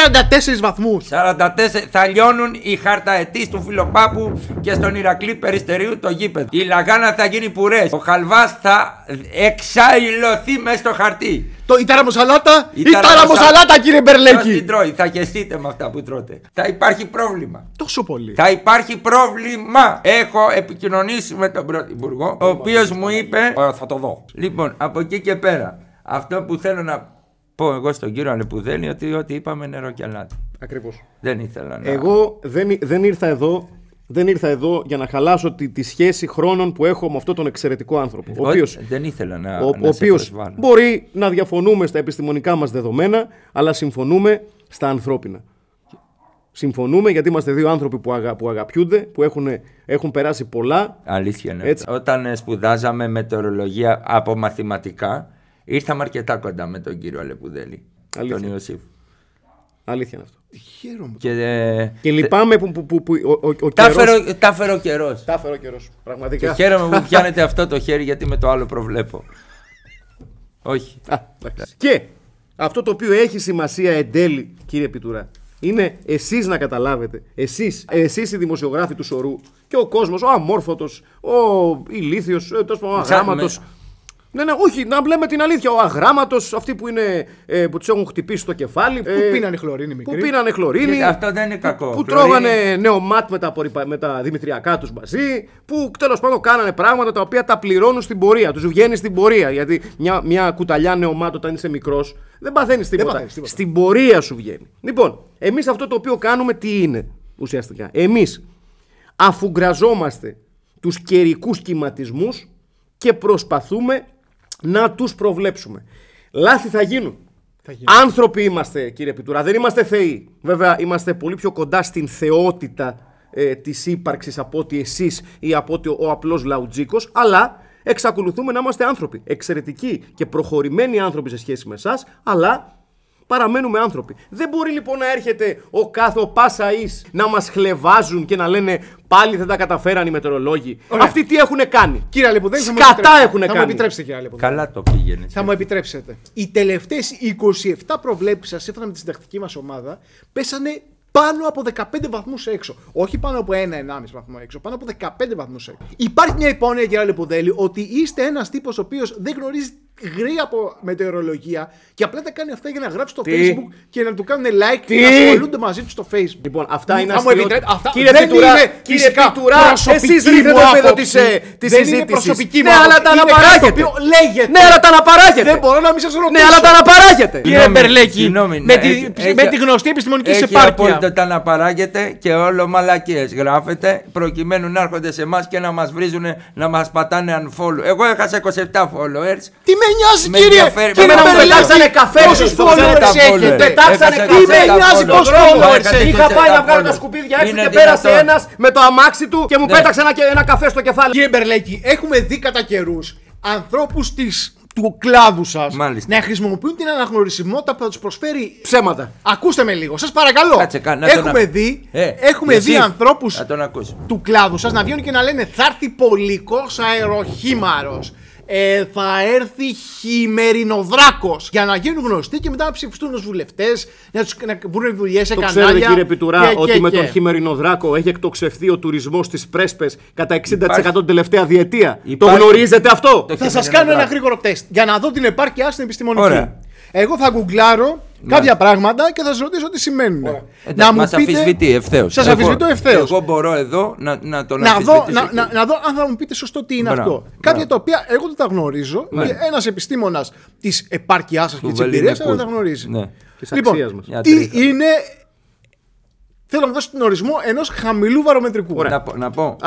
[SPEAKER 1] 44 βαθμούς.
[SPEAKER 3] 44 θα λιώνουν οι χαρταετοί του Φιλοπάπου και στον Ηρακλή Περιστερίου το γήπεδο. Η Λαγάνα θα γίνει πουρές. Ο Χαλβάς θα εξαϊλωθεί μέσα στο χαρτί.
[SPEAKER 1] Το, η ταραμοσαλάτα.
[SPEAKER 3] Η
[SPEAKER 1] Η ταραμοσαλάτα, κύριε
[SPEAKER 3] Ποιος
[SPEAKER 1] Μπερλέκη.
[SPEAKER 3] την τρώει, θα χεστείτε με αυτά που τρώτε. Θα υπάρχει πρόβλημα.
[SPEAKER 1] Τόσο πολύ.
[SPEAKER 3] Θα υπάρχει πρόβλημα. Έχω επικοινωνήσει με τον Πρωθυπουργό, ο οποίος μου είπε. «Ε, θα το δω. Λοιπόν, από εκεί και πέρα, αυτό που θέλω να πω εγώ στον κύριο Αλεπουδέλη, ότι ό,τι είπαμε νερό και αλάτι.
[SPEAKER 2] Ακριβώς.
[SPEAKER 3] Δεν ήθελα να.
[SPEAKER 2] Εγώ δεν, δεν ήρθα εδώ. Δεν ήρθα εδώ για να χαλάσω τη, τη σχέση χρόνων που έχω με αυτόν τον εξαιρετικό άνθρωπο. Ο
[SPEAKER 3] Ό-
[SPEAKER 2] οποίος,
[SPEAKER 3] Δεν ήθελα να.
[SPEAKER 2] ο,
[SPEAKER 3] να
[SPEAKER 2] ο
[SPEAKER 3] σε
[SPEAKER 2] οποίος
[SPEAKER 3] προσβάλλω.
[SPEAKER 2] μπορεί να διαφωνούμε στα επιστημονικά μας δεδομένα, αλλά συμφωνούμε στα ανθρώπινα. Συμφωνούμε γιατί είμαστε δύο άνθρωποι που, αγα, που αγαπιούνται, που έχουν, έχουν περάσει πολλά.
[SPEAKER 3] Αλήθεια είναι.
[SPEAKER 2] Έτσι.
[SPEAKER 3] Όταν ε, σπουδάζαμε μετεωρολογία από μαθηματικά, ήρθαμε αρκετά κοντά με τον κύριο Αλεπουδέλη.
[SPEAKER 2] Αλήθεια.
[SPEAKER 3] Τον Ιωσήφ.
[SPEAKER 2] Αλήθεια είναι αυτό.
[SPEAKER 1] Χαίρομαι.
[SPEAKER 3] Και, ε,
[SPEAKER 2] Και λυπάμαι που, που, που, που ο, ο, ο
[SPEAKER 3] τα
[SPEAKER 2] καιρός-
[SPEAKER 3] φέρω- τα φέρω καιρός.
[SPEAKER 2] Τα έφερε ο καιρός.
[SPEAKER 3] Και
[SPEAKER 2] Πραγματικά.
[SPEAKER 3] χαίρομαι που πιάνετε αυτό το χέρι γιατί με το άλλο προβλέπω. Όχι.
[SPEAKER 2] Α, εντάξει. Και αυτό το οποίο έχει σημασία εν τέλει, κύριε Πιτουρά, είναι εσείς να καταλάβετε, εσείς, εσείς οι δημοσιογράφοι του σωρού και ο κόσμος, ο αμόρφωτος, ο ηλίθιος, ε, τέλος πάντων, ο
[SPEAKER 3] Σαν-
[SPEAKER 2] αγράμματος.
[SPEAKER 3] με-
[SPEAKER 2] Ναι, ναι, όχι, να λέμε την αλήθεια. Ο αγράμματος, αυτοί που, είναι, ε, που τους έχουν χτυπήσει το κεφάλι.
[SPEAKER 1] Που
[SPEAKER 2] ε,
[SPEAKER 1] πίνανε χλωρίνη
[SPEAKER 2] Που
[SPEAKER 1] μικρή;
[SPEAKER 2] πίνανε χλωρίνη.
[SPEAKER 3] Και αυτό δεν είναι κακό.
[SPEAKER 2] Που
[SPEAKER 3] Χλωρίνη-
[SPEAKER 2] τρώγανε νεομάτ με τα, απορριπα- με τα δημητριακά τους μαζί. Που τέλος πάντων κάνανε πράγματα τα οποία τα πληρώνουν στην πορεία. Τους βγαίνει στην πορεία. Γιατί μια, μια κουταλιά νεομάτ όταν είσαι μικρός δεν παθαίνεις τίποτα.
[SPEAKER 1] παθαίνεις τίποτα.
[SPEAKER 2] Στην πορεία σου βγαίνει. Λοιπόν, εμείς αυτό το οποίο κάνουμε τι είναι ουσιαστικά; Εμείς αφουγκραζόμαστε τους καιρικούς κυματισμούς και προσπαθούμε να τους προβλέψουμε. Λάθη θα γίνουν.
[SPEAKER 1] Θα γίνουν.
[SPEAKER 2] Άνθρωποι είμαστε, κύριε Πιτούρα. Δεν είμαστε θεοί. Βέβαια, είμαστε πολύ πιο κοντά στην θεότητα ε, της ύπαρξης από ότι εσείς ή από ότι ο απλός λαουτζίκος, αλλά εξακολουθούμε να είμαστε άνθρωποι. Εξαιρετικοί και προχωρημένοι άνθρωποι σε σχέση με εσάς, αλλά παραμένουμε άνθρωποι. Δεν μπορεί λοιπόν να έρχεται ο κάθε ο πάσα εις να μας χλεβάζουν και να λένε πάλι δεν τα καταφέραν οι μετεωρολόγοι.
[SPEAKER 1] Ωραία.
[SPEAKER 2] Αυτοί τι έχουν κάνει;
[SPEAKER 1] Κύριε Αλεπουδέλη, θα μου
[SPEAKER 2] Σκατά
[SPEAKER 1] επιτρέψετε.
[SPEAKER 2] έχουνε
[SPEAKER 1] Θα μου
[SPEAKER 2] κάνει.
[SPEAKER 1] επιτρέψετε, κύριε Αλεπουδέλη.
[SPEAKER 3] Καλά το πήγαινε.
[SPEAKER 1] Θα μου επιτρέψετε. Οι τελευταίες 27 προβλέψεις σας, σύμφωνα με τη συντακτική μας ομάδα, πέσανε πάνω από 15 βαθμούς έξω. Όχι πάνω από 1-1,5 βαθμό έξω, πάνω από 15 βαθμούς έξω. Υπάρχει μια υπόνοια, κύριε Λεπουδέλη, ότι είστε ένας τύπος ο οποίος δεν γνωρίζει γρή από μετεωρολογία και απλά τα κάνει αυτά για να γράψει στο
[SPEAKER 2] Τι;
[SPEAKER 1] Facebook και να του κάνουν like
[SPEAKER 2] Τι;
[SPEAKER 1] και να ασχολούνται μαζί τους στο Facebook.
[SPEAKER 2] Λοιπόν, αυτά είναι
[SPEAKER 1] Θα μου
[SPEAKER 2] αστείωτα.
[SPEAKER 1] επιτρέ- αυτά
[SPEAKER 2] Κύριε
[SPEAKER 1] δεν
[SPEAKER 2] Πιτουρά,
[SPEAKER 1] είναι
[SPEAKER 2] κύριε
[SPEAKER 1] φυσικά
[SPEAKER 2] Πιτουρά,
[SPEAKER 1] προσωπική
[SPEAKER 2] εσείς
[SPEAKER 1] μου
[SPEAKER 2] ρίχνετε το επίπεδο
[SPEAKER 1] άποψη.
[SPEAKER 2] της, ε, της
[SPEAKER 1] Δεν είναι
[SPEAKER 2] συζήτησης.
[SPEAKER 1] προσωπική μου
[SPEAKER 2] Ναι, αλλά
[SPEAKER 1] άποψη.
[SPEAKER 2] τα
[SPEAKER 1] Είναι κάτι
[SPEAKER 2] αναπαράγετε.
[SPEAKER 1] το οποίο λέγεται.
[SPEAKER 2] Ναι, αλλά τα αναπαράγετε.
[SPEAKER 1] Δεν μπορώ να μην σας ρωτήσω.
[SPEAKER 2] Ναι, αλλά τα αναπαράγετε.
[SPEAKER 1] Κύριε
[SPEAKER 3] Συγγνώμη,
[SPEAKER 1] Μπερλέκη,
[SPEAKER 3] συγγνώμη,
[SPEAKER 1] με,
[SPEAKER 3] ναι,
[SPEAKER 1] τη,
[SPEAKER 3] έχει- έχει-
[SPEAKER 1] με τη γνωστή επιστημονική
[SPEAKER 3] Έχει
[SPEAKER 1] επάρκεια.
[SPEAKER 3] απόλυτα τα να παράγεται και όλο μαλακίες γράφεται προκειμένου να έρχονται σε εμάς και να μας βρίζουν, να μας πατάνε unfollow. Εγώ έχασα 27 followers.
[SPEAKER 1] Τι με νοιάζει,
[SPEAKER 3] Με
[SPEAKER 1] κύριε!
[SPEAKER 3] ενδιαφέρει-
[SPEAKER 1] Κύριε
[SPEAKER 2] Εμένα μου
[SPEAKER 1] Μπερλέκη,
[SPEAKER 2] πετάξανε καφέ
[SPEAKER 1] πόσους
[SPEAKER 2] στο
[SPEAKER 1] followers
[SPEAKER 3] Ξέχασα
[SPEAKER 1] έχετε;
[SPEAKER 3] followers.
[SPEAKER 2] Πετάξανε
[SPEAKER 3] Έχασα
[SPEAKER 2] καφέ.
[SPEAKER 1] Τι με
[SPEAKER 3] 27
[SPEAKER 1] νοιάζει
[SPEAKER 3] followers.
[SPEAKER 1] πόσους
[SPEAKER 3] Έχασα
[SPEAKER 1] followers
[SPEAKER 3] 27
[SPEAKER 1] έχετε;
[SPEAKER 2] Είχα πάει να βγάλω τα
[SPEAKER 3] followers.
[SPEAKER 2] σκουπίδια έξω
[SPEAKER 3] Είναι
[SPEAKER 2] και πέρασε
[SPEAKER 3] δυνατόν.
[SPEAKER 2] ένας με το αμάξι του και μου
[SPEAKER 3] Ναι.
[SPEAKER 2] πέταξε ένα, ένα καφέ στο κεφάλι.
[SPEAKER 1] Κύριε Μπερλέκη, έχουμε δει κατά καιρούς ανθρώπους του κλάδου σας
[SPEAKER 3] Μάλιστα.
[SPEAKER 1] να χρησιμοποιούν την αναγνωρισιμότητα που θα τους προσφέρει.
[SPEAKER 2] Ψέματα.
[SPEAKER 1] Ακούστε με λίγο, σας παρακαλώ.
[SPEAKER 3] Κάτσε, κα- να τον
[SPEAKER 1] έχουμε
[SPEAKER 3] ακ-
[SPEAKER 1] δει,
[SPEAKER 3] Ε,
[SPEAKER 1] έχουμε
[SPEAKER 3] εσύ,
[SPEAKER 1] δει ανθρώπους
[SPEAKER 3] Να τον ακούσω.
[SPEAKER 1] του κλάδου σας να βγαίνουν και να λένε Θα έρθει πολικός αεροχήμαρος. Ε, θα έρθει χειμερινοδράκος για να γίνουν γνωστοί και μετά να ψηφιστούν ως βουλευτές, να, τους, να βρουν δουλειές σε
[SPEAKER 2] Το
[SPEAKER 1] κανάλια.
[SPEAKER 2] ξέρετε κύριε Πιτουρά
[SPEAKER 1] και-
[SPEAKER 2] ότι
[SPEAKER 1] και-
[SPEAKER 2] με
[SPEAKER 1] και.
[SPEAKER 2] τον χειμερινό δράκο έχει εκτοξευθεί ο τουρισμός στις πρέσπες κατά 60%
[SPEAKER 3] Υπάρχει-
[SPEAKER 2] την τελευταία διετία.
[SPEAKER 3] Υπάρχει-
[SPEAKER 2] Το γνωρίζετε αυτό;
[SPEAKER 3] Το-
[SPEAKER 1] Θα σας
[SPEAKER 3] χειμερινοδράκο.
[SPEAKER 1] κάνω ένα γρήγορο τεστ για να δω την επάρκειά στην επιστημονική.
[SPEAKER 3] Ωραία.
[SPEAKER 1] Εγώ θα γκουγκλάρω κάποια πράγματα και θα σας ρωτήσω τι σημαίνουν.
[SPEAKER 3] Εντάξει, μας αφισβητεί ευθέως.
[SPEAKER 1] Σας αφισβητώ ευθέως.
[SPEAKER 3] Εγώ μπορώ εδώ να, να τον
[SPEAKER 1] Να δω,
[SPEAKER 3] αμφισβητήσω.
[SPEAKER 1] να, να, να δω αν θα μου πείτε σωστό τι είναι
[SPEAKER 3] Μπράβο,
[SPEAKER 1] αυτό.
[SPEAKER 3] μπράβο.
[SPEAKER 1] Κάποια τα οποία εγώ δεν τα γνωρίζω
[SPEAKER 3] Ναι.
[SPEAKER 1] και ένας επιστήμονας της επάρκειάς σας και
[SPEAKER 3] Του
[SPEAKER 1] τη εμπειρίας σας δεν
[SPEAKER 3] Βεληνικού.
[SPEAKER 1] τα γνωρίζει.
[SPEAKER 3] Ναι.
[SPEAKER 2] Της
[SPEAKER 1] Λοιπόν,
[SPEAKER 2] αξίας μας.
[SPEAKER 3] Μια
[SPEAKER 1] τι
[SPEAKER 3] τρίχα.
[SPEAKER 1] είναι. Θέλω να μου δώσω τον ορισμό ενός χαμηλού βαρομετρικού.
[SPEAKER 3] Να, πω-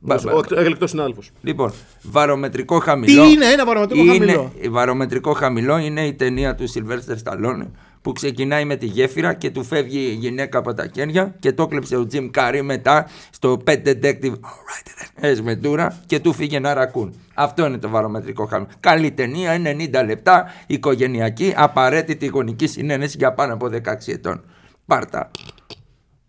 [SPEAKER 3] να πω.
[SPEAKER 2] Α,
[SPEAKER 3] Μπα- μπα-
[SPEAKER 2] ο εκλεκτός συνάδελφος.
[SPEAKER 3] Λοιπόν, βαρομετρικό χαμηλό.
[SPEAKER 1] Τι είναι ένα βαρομετρικό
[SPEAKER 3] είναι,
[SPEAKER 1] χαμηλό;
[SPEAKER 3] Βαρομετρικό χαμηλό είναι η ταινία του Σιλβέστερ Σταλόνε που ξεκινάει με τη γέφυρα και του φεύγει η γυναίκα από τα χέρια και το κλέψε ο Τζιμ Κάρι μετά στο Pet Detective Alright then, Ace Ventura και του φύγε ένα ρακούν. Αυτό είναι το βαρομετρικό χαμηλό. Καλή ταινία, είναι 90 λεπτά, οικογενειακή, απαραίτητη γονική συναίνεση για πάνω από 16 ετών. Πάρτα.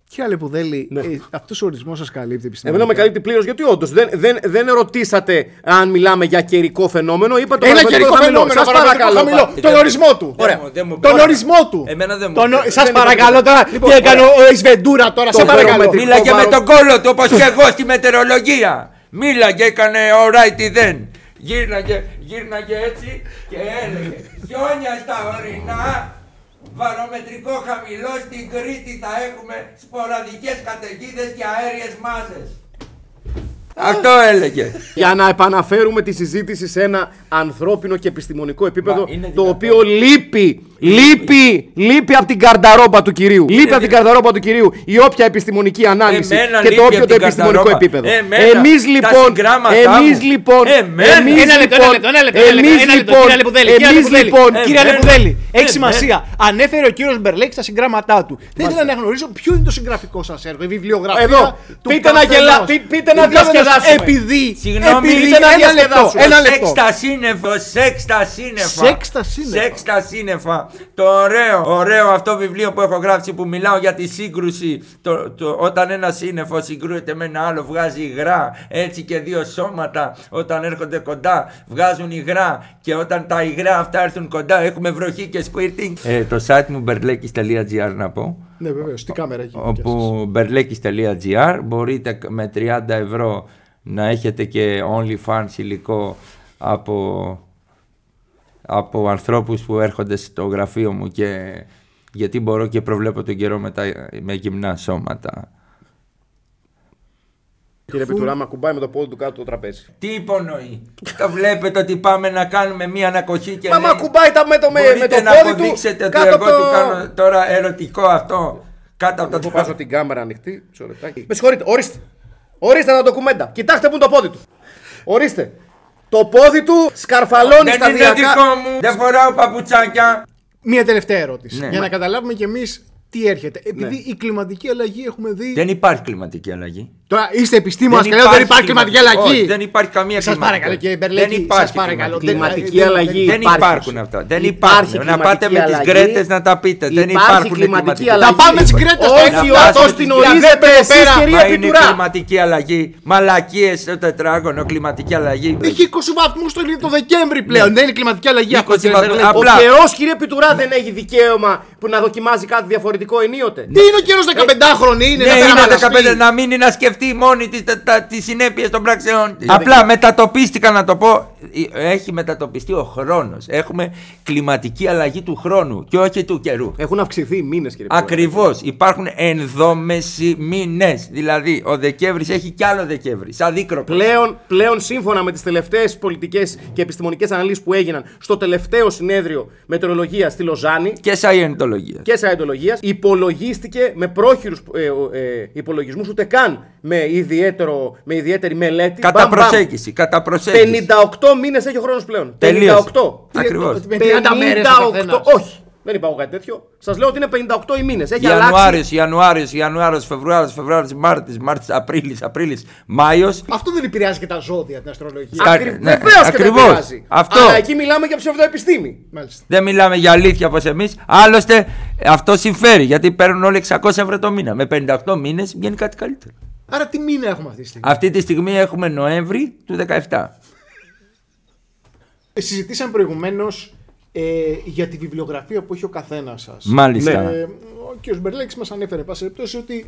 [SPEAKER 1] Κύριε Αλεπουδέλη,
[SPEAKER 2] Ναι.
[SPEAKER 1] ε, αυτός ο ορισμός σας καλύπτει επιστημονικά.
[SPEAKER 2] Εμένα με καλύπτει πλήρως γιατί όντως δεν, δεν, δεν ρωτήσατε αν μιλάμε για καιρικό φαινόμενο. Είπατε το
[SPEAKER 1] Ένα
[SPEAKER 2] παραβατικό
[SPEAKER 1] καιρικό
[SPEAKER 2] χαμηλό.
[SPEAKER 1] φαινόμενο,
[SPEAKER 2] Σας
[SPEAKER 1] παραβατικό
[SPEAKER 2] παρακαλώ.
[SPEAKER 1] χαμηλό.
[SPEAKER 2] πα-
[SPEAKER 1] Τον ορισμό του.
[SPEAKER 3] Δεν μου- δεν μου
[SPEAKER 1] Τον
[SPEAKER 3] μπορεί.
[SPEAKER 1] ορισμό του.
[SPEAKER 3] Εμένα δεν μου
[SPEAKER 1] Τον...
[SPEAKER 3] μπορεί.
[SPEAKER 1] Σας
[SPEAKER 2] Δεν
[SPEAKER 1] παρακαλώ τώρα.
[SPEAKER 2] Λοιπόν,
[SPEAKER 1] Τι έκανε ο Ισβεντούρα τώρα, σε
[SPEAKER 2] το
[SPEAKER 1] παρακαλώ.
[SPEAKER 2] χειρομετρικό
[SPEAKER 3] Μίλαγε με
[SPEAKER 2] βάρος.
[SPEAKER 3] τον κόλλο του όπως και εγώ στη μετεωρολογία. Μίλαγε, έκανε alright then. Γύρναγε, γύρναγε έτσι και έλεγε Χιόνια στα ορεινά, βαρομετρικό χαμηλό, στην Κρήτη θα έχουμε σποραδικές καταιγίδες και αέριες μάζες. Αυτό έλεγε.
[SPEAKER 2] Για να επαναφέρουμε τη συζήτηση σε ένα ανθρώπινο και επιστημονικό επίπεδο
[SPEAKER 3] Μα, είναι
[SPEAKER 2] το
[SPEAKER 3] δυνατόν.
[SPEAKER 2] οποίο λείπει, λείπει, λείπει από την καρδαρόμπα του κυρίου. Λείπει από την
[SPEAKER 3] δυνατόν.
[SPEAKER 2] καρδαρόμπα του κυρίου η όποια επιστημονική ανάλυση
[SPEAKER 3] Εμένα
[SPEAKER 2] και
[SPEAKER 3] λείπει
[SPEAKER 2] το όποιο
[SPEAKER 3] από
[SPEAKER 2] το
[SPEAKER 3] την
[SPEAKER 2] επιστημονικό
[SPEAKER 3] καρδαρόμπα.
[SPEAKER 2] επίπεδο.
[SPEAKER 3] Εμένα,
[SPEAKER 2] Εμείς
[SPEAKER 3] τα
[SPEAKER 2] λοιπόν,
[SPEAKER 3] συγγράμματά
[SPEAKER 2] εμείς
[SPEAKER 3] μου.
[SPEAKER 2] λοιπόν,
[SPEAKER 3] Εμένα.
[SPEAKER 2] εμείς
[SPEAKER 1] Ένα λεπτό, ένα λεπτό, ένα λεπτό, ένα λεπτό,
[SPEAKER 2] εμείς
[SPEAKER 1] ένα λεπτό,
[SPEAKER 2] λοιπόν,
[SPEAKER 1] κύριε Αλεπουδέλη, κύριε
[SPEAKER 2] εμείς
[SPEAKER 1] Αλεπουδέλη.
[SPEAKER 2] λοιπόν,
[SPEAKER 3] Ε,
[SPEAKER 1] Κύριε
[SPEAKER 3] εμένα.
[SPEAKER 1] Αλεπουδέλη, έχει
[SPEAKER 3] Εμένα.
[SPEAKER 1] σημασία. Ανέφερε ο κύριος Μπερλέκης τα συγγράμματά του. Θα ήθελα να γνωρίζω ποιο είναι το συγγραφικό σας έργο, η βιβλιογραφία.
[SPEAKER 2] Εδώ.
[SPEAKER 1] του
[SPEAKER 2] Πείτε να
[SPEAKER 1] καθενός.
[SPEAKER 2] γελά- πεί- πείτε να
[SPEAKER 1] Γιατί
[SPEAKER 2] διασκεδάσουμε.
[SPEAKER 1] Επειδή.
[SPEAKER 3] Συγγνώμη,
[SPEAKER 1] επειδή-
[SPEAKER 2] πείτε να
[SPEAKER 1] ένα λεπτό,
[SPEAKER 2] διασκεδάσουμε.
[SPEAKER 1] Ένα
[SPEAKER 3] Σεξ
[SPEAKER 1] λεπτό.
[SPEAKER 3] στα σύννεφα, σεξ στα σύννεφα.
[SPEAKER 1] Σεξ στα σύννεφα.
[SPEAKER 3] Σεξ στα σύννεφα. Το ωραίο, ωραίο αυτό βιβλίο που έχω γράψει που μιλάω για τη σύγκρουση. Το, το, όταν ένας σύννεφος συγκρούεται με ένα άλλο, βγάζει υγρά. Έτσι και δύο σώματα όταν έρχονται κοντά βγάζουν υγρά. Και όταν τα υγρά αυτά έρθουν κοντά έχουμε βροχή και squirting. Ε, το site μου berlekis.gr να πω.
[SPEAKER 1] Ναι, βεβαίως, στην κάμερα εκεί.
[SPEAKER 3] όπου berlekis.gr μπορείτε με 30 ευρώ να έχετε και OnlyFans υλικό από, από ανθρώπους που έρχονται στο γραφείο μου και γιατί μπορώ και προβλέπω τον καιρό με, τα, με γυμνά σώματα.
[SPEAKER 2] Κύριε Πιτουρά, κουμπάει με το πόδι του κάτω το τραπέζι.
[SPEAKER 3] Τι υπονοεί; Το βλέπετε ότι πάμε να κάνουμε μία ανακοχή και
[SPEAKER 2] Μα μα
[SPEAKER 3] λέει,
[SPEAKER 2] κουμπάει τα με το, με, με
[SPEAKER 3] μπορείτε
[SPEAKER 2] το
[SPEAKER 3] να
[SPEAKER 2] πόδι του
[SPEAKER 3] αποδείξετε ότι
[SPEAKER 2] κάτω
[SPEAKER 3] εγώ
[SPEAKER 2] από το...
[SPEAKER 3] του κάνω τώρα ερωτικό αυτό κάτω από
[SPEAKER 2] Θα
[SPEAKER 3] το
[SPEAKER 2] βάζω την κάμερα ανοιχτή. Μισό λεπτάκι. Με συγχωρείτε, ορίστε. Ορίστε τα ντοκουμέντα. Κοιτάξτε που είναι το πόδι του. Ορίστε. Το πόδι του σκαρφαλώνει
[SPEAKER 3] Δεν είναι
[SPEAKER 2] σταδιακά.
[SPEAKER 3] δικό μου, δεν φοράω παπουτσάκια.
[SPEAKER 1] Μία τελευταία ερώτηση.
[SPEAKER 3] Ναι.
[SPEAKER 1] για
[SPEAKER 3] Μα-
[SPEAKER 1] να καταλάβουμε κι εμείς τι έρχεται. Επειδή η κλιματική αλλαγή έχουμε δει.
[SPEAKER 3] Δεν υπάρχει κλιματική αλλαγή.
[SPEAKER 1] Τώρα είστε επιστήμονας και λέτε δεν υπάρχει κλιματική αλλαγή.
[SPEAKER 3] Όχι, δεν υπάρχει καμία
[SPEAKER 1] Σας
[SPEAKER 3] κλιματική
[SPEAKER 1] παρακαλώ κύριε
[SPEAKER 3] Δεν
[SPEAKER 1] Μπερλέκη,
[SPEAKER 3] υπάρχει
[SPEAKER 1] σας παρακαλώ.
[SPEAKER 3] κλιματική
[SPEAKER 2] Κλιματική αλλαγή.
[SPEAKER 3] Δεν
[SPEAKER 2] υπάρχει.
[SPEAKER 3] υπάρχουν αυτά. Δεν
[SPEAKER 2] Υπάρχει
[SPEAKER 3] υπάρχουν. Να πάτε με
[SPEAKER 2] κλιματική
[SPEAKER 3] τι
[SPEAKER 2] αλλαγή.
[SPEAKER 3] γκρέτε να τα πείτε. Δεν
[SPEAKER 2] Υπάρχει
[SPEAKER 3] υπάρχουν
[SPEAKER 2] κλιματική
[SPEAKER 3] κλιματική
[SPEAKER 2] αλλαγή.
[SPEAKER 1] Θα πάμε τις γκρέτες στο
[SPEAKER 2] Όχι
[SPEAKER 3] Να
[SPEAKER 2] όπως
[SPEAKER 3] φτάσουμε
[SPEAKER 2] την
[SPEAKER 3] στις
[SPEAKER 2] ορίζετε
[SPEAKER 1] γκρέτες
[SPEAKER 2] εσείς
[SPEAKER 1] πέρα.
[SPEAKER 2] κυρία
[SPEAKER 3] Μα είναι
[SPEAKER 2] Πιτουρά.
[SPEAKER 3] κλιματική αλλαγή. Μαλακίες στο τετράγωνο, κλιματική αλλαγή.
[SPEAKER 1] Έχει 20 βαθμούς το, το Δεκέμβρη πλέον. Δεν είναι κλιματική αλλαγή αυτό.
[SPEAKER 3] 20
[SPEAKER 1] κύριε
[SPEAKER 3] βαθμούς.
[SPEAKER 1] Μπερλέκη.
[SPEAKER 2] Ο
[SPEAKER 3] Απλά.
[SPEAKER 2] καιρός, κύριε Πιτουρά, δεν έχει δικαίωμα που να δοκιμάζει κάτι διαφορετικό ενίοτε.
[SPEAKER 1] Τι είναι ο καιρός 15χρονη, είναι
[SPEAKER 3] Ναι,
[SPEAKER 1] να πέρα
[SPEAKER 3] είναι
[SPEAKER 1] μαλαστεί.
[SPEAKER 3] 15 να μείνει να σκεφτεί μόνη της τις συνέπειες των πράξεων. Απλά μετατοπίστηκα να το πω. Έχει μετατοπιστεί ο χρόνος. Έχουμε κλιματική αλλαγή του χρόνου και όχι του καιρού.
[SPEAKER 2] Έχουν αυξηθεί οι μήνες, κύριε Πιτουρά.
[SPEAKER 3] Ακριβώς. Υπάρχουν ενδόμεση μήνες. Δηλαδή, ο Δεκέμβρης έχει κι άλλο Δεκέμβρη. Σαν δίκροπο.
[SPEAKER 2] Πλέον, πλέον σύμφωνα με τις τελευταίες πολιτικές και επιστημονικές αναλύσεις που έγιναν στο τελευταίο συνέδριο μετεωρολογίας στη Λοζάνη
[SPEAKER 3] Και σαϊεντολογία.
[SPEAKER 2] και σαϊντολογία, υπολογίστηκε με πρόχειρους ε, ε, υπολογισμούς, ούτε καν με, ιδιαίτερο, με ιδιαίτερη μελέτη.
[SPEAKER 3] Κατά
[SPEAKER 2] Μπαμ, μπαμ.
[SPEAKER 3] προσέγγιση. Κατά προσέγγιση.
[SPEAKER 2] 58 μήνες έχει ο χρόνος πλέον.
[SPEAKER 3] Τελείωσε.
[SPEAKER 2] 58.
[SPEAKER 3] Ακριβώς.
[SPEAKER 1] Με 30 μέρες ο
[SPEAKER 2] 58.
[SPEAKER 1] καθένας.
[SPEAKER 2] Όχι. Δεν είπα εγώ κάτι τέτοιο. Σας λέω ότι είναι 58 οι μήνες. Έχει
[SPEAKER 3] Ιανουάριο,
[SPEAKER 2] αλλάξει.
[SPEAKER 3] Ιανουάριο, Ιανουάριο, Φεβρουάριο, Φεβρουάριο, Μάρτιο, Μάρτιο, Απρίλης, Απρίλης, Μάιος.
[SPEAKER 1] Αυτό δεν επηρεάζει και τα ζώδια την αστρολογία.
[SPEAKER 3] Κα-
[SPEAKER 2] Ακρι...
[SPEAKER 3] ναι,
[SPEAKER 2] Βεβαίως και δεν
[SPEAKER 3] ακριβώς.
[SPEAKER 2] πειράζει.
[SPEAKER 3] Αυτό.
[SPEAKER 2] Αλλά εκεί μιλάμε για ψευδοεπιστήμη.
[SPEAKER 1] Μάλιστα.
[SPEAKER 3] Δεν μιλάμε για αλήθεια όπως εμείς. Άλλωστε, αυτό συμφέρει γιατί παίρνουν όλοι 600 ευρώ το μήνα. Με 58 μήνες βγαίνει κάτι καλύτερο.
[SPEAKER 1] Άρα τι μήνα έχουμε αυτή τη στιγμή;
[SPEAKER 3] Αυτή τη στιγμή έχουμε Νοέμβρη του 17.
[SPEAKER 1] Ε, Συζητήσαμε προηγουμένως ε, για τη βιβλιογραφία που έχει ο καθένας σας.
[SPEAKER 3] Μάλιστα.
[SPEAKER 1] Ε, ο κ. Μπερλέκης μας ανέφερε, εν πάση περιπτώσει, ότι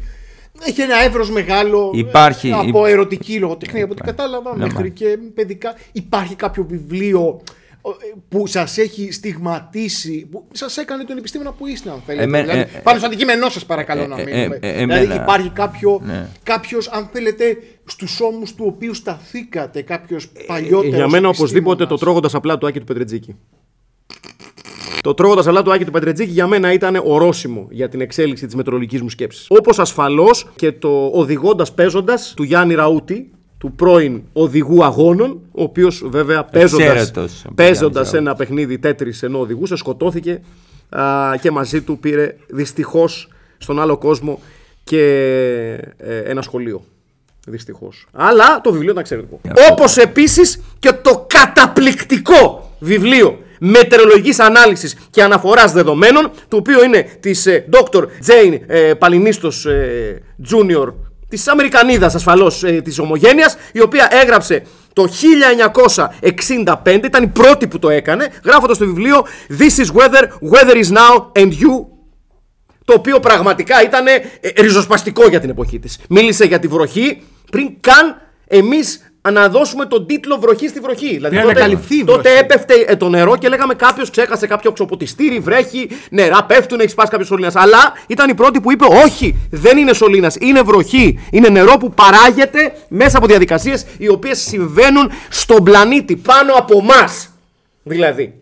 [SPEAKER 1] έχει ένα εύρος μεγάλο
[SPEAKER 3] Υπάρχει,
[SPEAKER 1] ε, από
[SPEAKER 3] υ-
[SPEAKER 1] ερωτική λογοτεχνία, από ό,τι κατάλαβα,
[SPEAKER 3] Ναι,
[SPEAKER 1] μέχρι
[SPEAKER 3] μα.
[SPEAKER 1] και παιδικά. Υπάρχει κάποιο βιβλίο ε, που σας έχει στιγματίσει, που σας έκανε τον επιστήμονα που είστε, αν θέλετε.
[SPEAKER 3] Εμέ-
[SPEAKER 1] δηλαδή,
[SPEAKER 3] ε,
[SPEAKER 1] πάνω στο αντικείμενό σας παρακαλώ
[SPEAKER 3] ε,
[SPEAKER 1] να
[SPEAKER 3] ε,
[SPEAKER 1] μείνουμε.
[SPEAKER 3] ε, ε,
[SPEAKER 1] δηλαδή
[SPEAKER 3] εμένα.
[SPEAKER 1] υπάρχει κάποιο,
[SPEAKER 3] Ναι.
[SPEAKER 1] κάποιος, αν θέλετε, στους ώμους του οποίου σταθήκατε, κάποιος παλιότερος
[SPEAKER 2] Ε, Για μένα οπωσδήποτε το
[SPEAKER 1] επιστήμονας.
[SPEAKER 2] τρώγοντας απλά του Άκη του Πετρετζίκη. Το τρώγοντας απλά του Άκη του Πετρετζίκη για μένα ήταν ορόσημο για την εξέλιξη της μετρολογικής μου σκέψης. Όπως ασφαλώς και το οδηγώντας παίζοντας του Γιάννη Ραούτη, του πρώην οδηγού αγώνων, ο οποίος βέβαια παίζοντα
[SPEAKER 3] Εξαίρετος ο
[SPEAKER 2] παίζοντας
[SPEAKER 3] Γιάννης
[SPEAKER 2] ένα παιχνίδι τέτρι ενώ οδηγούσε, σκοτώθηκε α, και μαζί του πήρε δυστυχώς στον άλλο κόσμο και ε, ένα σχολείο. Δυστυχώς. Αλλά το βιβλίο ήταν εξαιρετικό. Όπως επίσης και το καταπληκτικό βιβλίο μετεωρολογική ανάλυσης και αναφοράς δεδομένων, το οποίο είναι της ε, Dr. Jane ε, Παλινίστος ε, Junior, της Αμερικανίδας ασφαλώς ε, της Ομογένειας, η οποία έγραψε το 1965, ήταν η πρώτη που το έκανε, γράφοντας το βιβλίο This is weather, weather is now and you το οποίο πραγματικά ήταν ε, ριζοσπαστικό για την εποχή της. Μίλησε για τη βροχή πριν καν εμείς αναδώσουμε τον τίτλο βροχή στη βροχή. Δηλαδή
[SPEAKER 1] Να
[SPEAKER 2] τότε,
[SPEAKER 1] ανακαλυφθεί η
[SPEAKER 2] τότε
[SPEAKER 1] βροχή.
[SPEAKER 2] έπεφτε ε, το νερό και λέγαμε κάποιος ξέχασε κάποιο οξοποτιστήρι, βρέχει, νερά πέφτουν, έχεις σπάσει κάποιος σωλήνας. Αλλά ήταν η πρώτη που είπε: Όχι, δεν είναι σωλήνας, είναι βροχή. Είναι νερό που παράγεται μέσα από διαδικασίες οι οποίες συμβαίνουν στον πλανήτη πάνω από εμά. Δηλαδή.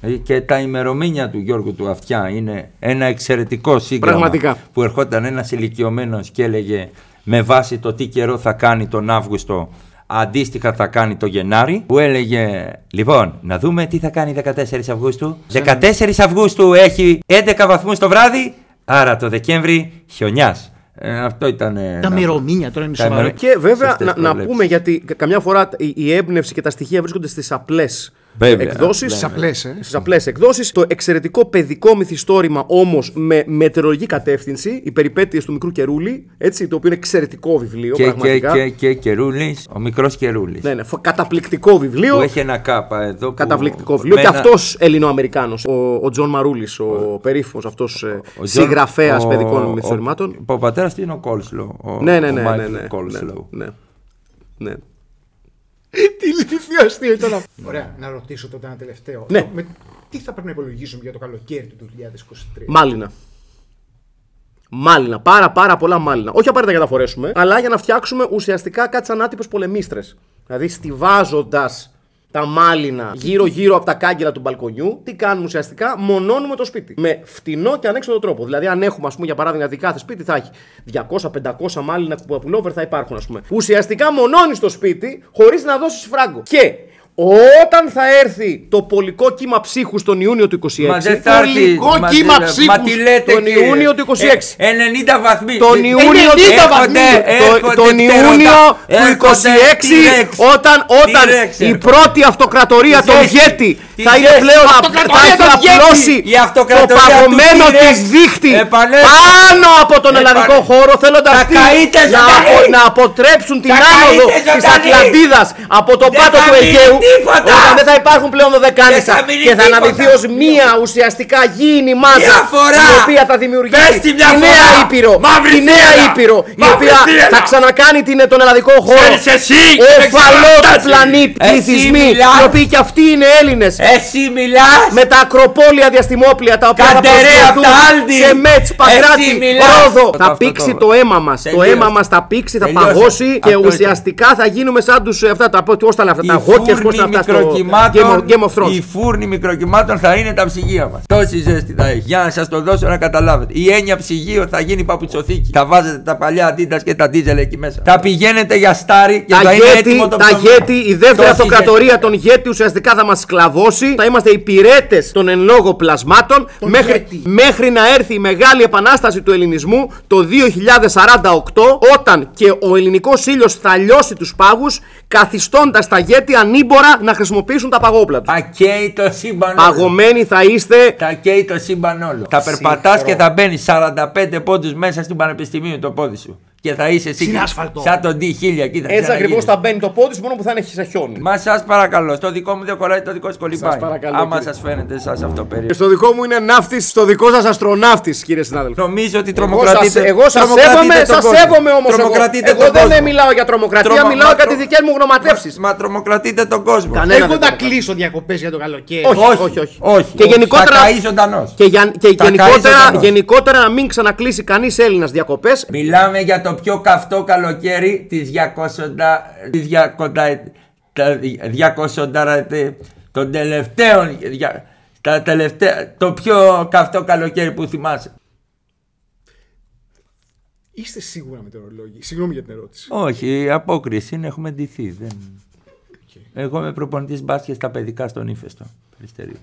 [SPEAKER 3] Ε, Και τα ημερομήνια του Γιώργου του Αυτιά είναι ένα εξαιρετικό σύγγραμμα.
[SPEAKER 2] Πραγματικά.
[SPEAKER 3] Που ερχόταν ένας ηλικιωμένος και έλεγε με βάση το τι καιρό θα κάνει τον Αύγουστο, αντίστοιχα θα κάνει το Γενάρη. Που έλεγε, λοιπόν, να δούμε τι θα κάνει 14 Αυγούστου. 14 Αυγούστου έχει 11 βαθμούς το βράδυ, άρα το Δεκέμβρη χιονιάς. Ε, αυτό ήταν. ε,
[SPEAKER 1] Τα
[SPEAKER 3] να-
[SPEAKER 1] μερομήνια τώρα είναι
[SPEAKER 3] Τα
[SPEAKER 1] σοβαρό.
[SPEAKER 3] ημερο-
[SPEAKER 2] Και βέβαια
[SPEAKER 3] Σωστές
[SPEAKER 2] να, να
[SPEAKER 3] προβλέψεις.
[SPEAKER 2] πούμε γιατί κα- καμιά φορά η, η έμπνευση και τα στοιχεία βρίσκονται στις απλές
[SPEAKER 3] Βέβαια,
[SPEAKER 2] εκδόσεις.
[SPEAKER 3] ναι,
[SPEAKER 1] Στι απλέ, ε.
[SPEAKER 2] Στι απλέ εκδόσεις. Το εξαιρετικό παιδικό μυθιστόρημα όμως με μετεωρολογική κατεύθυνση, οι περιπέτειες του μικρού Καιρούλη, έτσι, το οποίο είναι εξαιρετικό βιβλίο.
[SPEAKER 3] Και, και,
[SPEAKER 2] πραγματικά.
[SPEAKER 3] και, και Καιρούλης, ο μικρός Καιρούλης.
[SPEAKER 2] Ναι, ναι, φο- καταπληκτικό βιβλίο.
[SPEAKER 3] Που έχει ένα κάπα εδώ. Που
[SPEAKER 2] Καταπληκτικό βιβλίο.
[SPEAKER 3] με
[SPEAKER 2] Και
[SPEAKER 3] ένα-
[SPEAKER 2] αυτός Ελληνοαμερικάνος, ο, ο Τζον Μαρούλης, ο, περίφημος αυτός
[SPEAKER 3] ο Τζον-
[SPEAKER 2] συγγραφέας
[SPEAKER 3] ο-
[SPEAKER 2] παιδικών
[SPEAKER 3] ο-
[SPEAKER 2] μυθιστορημάτων.
[SPEAKER 3] Ο, ο πατέρας του είναι ο Κόλσλο. Ο,
[SPEAKER 2] Ναι, ναι,
[SPEAKER 3] ο
[SPEAKER 2] ναι. ναι,
[SPEAKER 3] Michael
[SPEAKER 2] ναι, ναι,
[SPEAKER 3] Κόλσλο.
[SPEAKER 2] ναι, ναι.
[SPEAKER 1] Τι ηλίθιο αστείο ήταν αυτό. Ωραία, να ρωτήσω τότε ένα τελευταίο.
[SPEAKER 2] Ναι.
[SPEAKER 1] Το- με- τι θα πρέπει να υπολογίσουμε για το καλοκαίρι του 2023.
[SPEAKER 2] Μάλινα. Μάλινα. Πάρα πάρα πολλά μάλινα. Όχι απαραίτητα για να τα φορέσουμε, αλλά για να φτιάξουμε ουσιαστικά κάτι σαν άτυπες πολεμίστρες. Δηλαδή στηβάζοντας τα μάλινα γύρω-γύρω από τα κάγκελα του μπαλκονιού, τι κάνουμε ουσιαστικά, μονώνουμε το σπίτι. Με φτηνό και ανέξοδο τρόπο. Δηλαδή, αν έχουμε, ας πούμε, για παράδειγμα, ότι κάθε σπίτι θα έχει 200-500 μάλινα που πουλόβερ θα υπάρχουν, ας πούμε. Ουσιαστικά μονώνεις το σπίτι χωρίς να δώσεις φράγκο. Και όταν θα έρθει το πολικό κύμα ψύχους τον Ιούνιο του 26,
[SPEAKER 3] Μα δεν θα έρθει.
[SPEAKER 1] Πολικό
[SPEAKER 3] μα
[SPEAKER 1] κύμα
[SPEAKER 3] δεν-
[SPEAKER 1] ψύχους
[SPEAKER 3] Μα τι λέτε
[SPEAKER 2] τον
[SPEAKER 3] κύριε;
[SPEAKER 2] Ιούνιο του 26.
[SPEAKER 3] Ε, 90 βαθμοί.
[SPEAKER 2] τον
[SPEAKER 3] Ε,
[SPEAKER 2] Ιούνιο,
[SPEAKER 1] 90
[SPEAKER 2] του-
[SPEAKER 1] βαθμοί.
[SPEAKER 2] το-
[SPEAKER 3] έρχονται
[SPEAKER 2] τον
[SPEAKER 3] πτερότα,
[SPEAKER 2] Ιούνιο του
[SPEAKER 3] έρχονται
[SPEAKER 2] 26
[SPEAKER 3] T-Rex.
[SPEAKER 2] όταν, όταν
[SPEAKER 3] T-Rex
[SPEAKER 2] η
[SPEAKER 3] έρχονται.
[SPEAKER 2] πρώτη αυτοκρατορία
[SPEAKER 3] Τη
[SPEAKER 2] των
[SPEAKER 3] ζέστη.
[SPEAKER 2] Γέτη
[SPEAKER 3] Τη
[SPEAKER 2] θα είναι
[SPEAKER 3] ζέστη.
[SPEAKER 2] πλέον
[SPEAKER 1] Αυτοκρατορία
[SPEAKER 2] θα έχει
[SPEAKER 1] των Γέτη.
[SPEAKER 2] απλώσει
[SPEAKER 3] Η
[SPEAKER 2] το
[SPEAKER 3] αυτοκρατορία του
[SPEAKER 2] παγωμένο
[SPEAKER 3] T-Rex.
[SPEAKER 2] της δίχτυ
[SPEAKER 3] Επανέρχεται.
[SPEAKER 2] πάνω από τον
[SPEAKER 3] Επανε-
[SPEAKER 2] ελλαδικό χώρο θέλοντας
[SPEAKER 3] Θα
[SPEAKER 2] τι,
[SPEAKER 3] καείτε
[SPEAKER 2] να,
[SPEAKER 3] ζωντανοί.
[SPEAKER 2] απο- να αποτρέψουν την
[SPEAKER 3] Θα
[SPEAKER 2] άνοδο
[SPEAKER 3] καείτε
[SPEAKER 2] της
[SPEAKER 3] ζωντανοί.
[SPEAKER 2] Ατλαντίδας από το
[SPEAKER 3] Δεν
[SPEAKER 2] πάτο
[SPEAKER 3] θα
[SPEAKER 2] του
[SPEAKER 3] μείνει
[SPEAKER 2] Αιγαίου
[SPEAKER 3] τίποτα.
[SPEAKER 2] όταν δεν θα υπάρχουν πλέον δωδεκάνησα
[SPEAKER 3] Δεν θα μείνει
[SPEAKER 2] και θα
[SPEAKER 3] τίποτα.
[SPEAKER 2] αναδυθεί ως μία ουσιαστικά γήινη μάζα
[SPEAKER 3] Μια φορά.
[SPEAKER 2] η οποία θα δημιουργήσει
[SPEAKER 3] Πες τη μια
[SPEAKER 2] τη νέα
[SPEAKER 3] φορά.
[SPEAKER 2] Ήπειρο
[SPEAKER 3] Μαύρη
[SPEAKER 2] τη νέα
[SPEAKER 3] θύελα.
[SPEAKER 2] Ήπειρο η
[SPEAKER 3] Μαύρη
[SPEAKER 2] οποία
[SPEAKER 3] θύελα.
[SPEAKER 2] θα ξανακάνει την, τον ελλαδικό χώρο
[SPEAKER 3] Ξέρεις εσύ,
[SPEAKER 2] ο
[SPEAKER 3] δεν
[SPEAKER 2] φαλός του
[SPEAKER 3] ξέρεις.
[SPEAKER 2] πλανήτη
[SPEAKER 3] Εσύ
[SPEAKER 2] πληθυσμοί
[SPEAKER 3] μιλάς.
[SPEAKER 2] οι οποίοι και αυτοί είναι Έλληνες
[SPEAKER 3] Εσύ μιλάς.
[SPEAKER 2] με τα ακροπόλια διαστημόπλια τα οποία θα
[SPEAKER 3] Καντερέα απ' τα
[SPEAKER 2] προσφερθούν
[SPEAKER 3] Άλντι.
[SPEAKER 2] σε Μέτς, Παγκράτη,
[SPEAKER 3] Εσύ μιλάς.
[SPEAKER 2] Ρόδο.
[SPEAKER 3] Αυτό,
[SPEAKER 2] Θα
[SPEAKER 3] αυτό,
[SPEAKER 2] πήξει
[SPEAKER 3] αυτό.
[SPEAKER 2] το αίμα μας. Το
[SPEAKER 3] Τελείωσε.
[SPEAKER 2] αίμα μας θα πήξει, θα
[SPEAKER 3] Τελείωσε.
[SPEAKER 2] παγώσει και
[SPEAKER 3] Αυτό
[SPEAKER 2] ουσιαστικά θα γίνουμε σαν τους ε, αυτά τα πώς τα λένε αυτά,
[SPEAKER 3] Οι
[SPEAKER 2] τα Walkers, πώς
[SPEAKER 3] φούρνοι
[SPEAKER 2] είναι αυτά στο Game of,
[SPEAKER 3] μικροκυμάτων,
[SPEAKER 2] Game of Thrones.
[SPEAKER 3] οι φούρνοι μικροκυμάτων θα είναι τα ψυγεία μας. Τόση ζέστη θα έχει. Για να σας το δώσω να καταλάβετε. Η έννοια ψυγείο θα γίνει παπουτσοθήκη. Θα βάζετε τα παλιά αντίτα και τα δίζελ εκεί μέσα. Θα πηγαίνετε για στάρι και
[SPEAKER 2] Τα
[SPEAKER 3] θα είναι
[SPEAKER 2] γέτη,
[SPEAKER 3] έτοιμο το
[SPEAKER 2] τα
[SPEAKER 3] ψωμί.
[SPEAKER 2] γέτη, η δεύτερη
[SPEAKER 3] Τόση
[SPEAKER 2] αυτοκρατορία των γέτη ουσιαστικά θα μας σκλαβώσει. Θα είμαστε υπηρέτε των εν λόγω πλασμάτων μέχρι,
[SPEAKER 1] γέτη.
[SPEAKER 2] μέχρι να έρθει η μεγάλη επανάσταση του ελληνισμού το 2048 όταν και ο ελληνικός ήλιος θα λιώσει τους πάγους καθιστώντας τα γέτη ανήμπορα να χρησιμοποιήσουν τα παγόπλα τους.
[SPEAKER 3] Τα καίει το σύμπαν. όλο.
[SPEAKER 2] Παγωμένοι θα είστε
[SPEAKER 3] Τα καίει το σύμπαν όλο. Θα περπατάς και θα μπαίνεις 45 πόντους μέσα στην πανεπιστημίου το πόδι σου. Και θα είσαι εσύ.
[SPEAKER 1] Στην άσφαλτο.
[SPEAKER 3] Σαν τον D1000 εκεί θα
[SPEAKER 2] έτσι ακριβώς
[SPEAKER 3] ξαναγίνεις.
[SPEAKER 2] θα μπαίνει το πόδι σου μόνο που θα είναι σε χιόνι.
[SPEAKER 3] Μα σας παρακαλώ, στο δικό μου δεν κολλάει, το δικό σου κολυμπάει.
[SPEAKER 2] παρακαλώ,
[SPEAKER 3] Άμα
[SPEAKER 2] κύριε.
[SPEAKER 3] σας φαίνεται εσά αυτό περίεργο.
[SPEAKER 2] Στο δικό μου είναι ναύτης, στο δικό σας αστροναύτης κύριε συνάδελφε.
[SPEAKER 3] Νομίζω ότι
[SPEAKER 2] Εγώ σας,
[SPEAKER 3] τρομοκρατείτε.
[SPEAKER 2] εγώ σας
[SPEAKER 3] τρομοκρατείτε
[SPEAKER 2] σέβομαι,
[SPEAKER 3] τον
[SPEAKER 2] σας
[SPEAKER 3] κόσμο.
[SPEAKER 2] σέβομαι όμως εγώ.
[SPEAKER 3] Τρομοκρατείτε
[SPEAKER 2] Εγώ
[SPEAKER 3] τον
[SPEAKER 2] δεν
[SPEAKER 3] κόσμο.
[SPEAKER 2] μιλάω για τρομοκρατία,
[SPEAKER 3] Τρομο-
[SPEAKER 2] μιλάω
[SPEAKER 3] μα
[SPEAKER 2] για
[SPEAKER 3] τρο-
[SPEAKER 2] τις δικές μου γνωματεύσεις.
[SPEAKER 3] Μα τρομοκρατείτε τον κόσμο.
[SPEAKER 2] Κανένα
[SPEAKER 1] Εγώ
[SPEAKER 2] δεν
[SPEAKER 1] να
[SPEAKER 2] το κάνω.
[SPEAKER 1] κλείσω διακοπές για το καλοκαίρι.
[SPEAKER 2] Όχι,
[SPEAKER 3] όχι,
[SPEAKER 2] όχι, όχι.
[SPEAKER 3] όχι.
[SPEAKER 2] Και
[SPEAKER 3] όχι.
[SPEAKER 2] γενικότερα,
[SPEAKER 3] Θα καείς ζωντανός.
[SPEAKER 2] και, για- και
[SPEAKER 3] Θα καείς
[SPEAKER 2] γενικότερα,
[SPEAKER 3] ζωντανός.
[SPEAKER 2] γενικότερα να μην ξανακλείσει κανείς Έλληνας διακοπές.
[SPEAKER 3] Μιλάμε για το πιο καυτό καλοκαίρι της 200. Της 200 τα 200 των τελευταίων. δια- Τα τελευταία, το πιο καυτό καλοκαίρι που θυμάσαι.
[SPEAKER 1] Είστε σίγουρα μετεωρολόγοι. Συγγνώμη για την ερώτηση.
[SPEAKER 3] Όχι, η απόκριση είναι, έχουμε ντυθεί. Δεν... Εγώ είμαι προπονητής μπάσκετ στα παιδικά στον ύφεστο. Περιστερίου.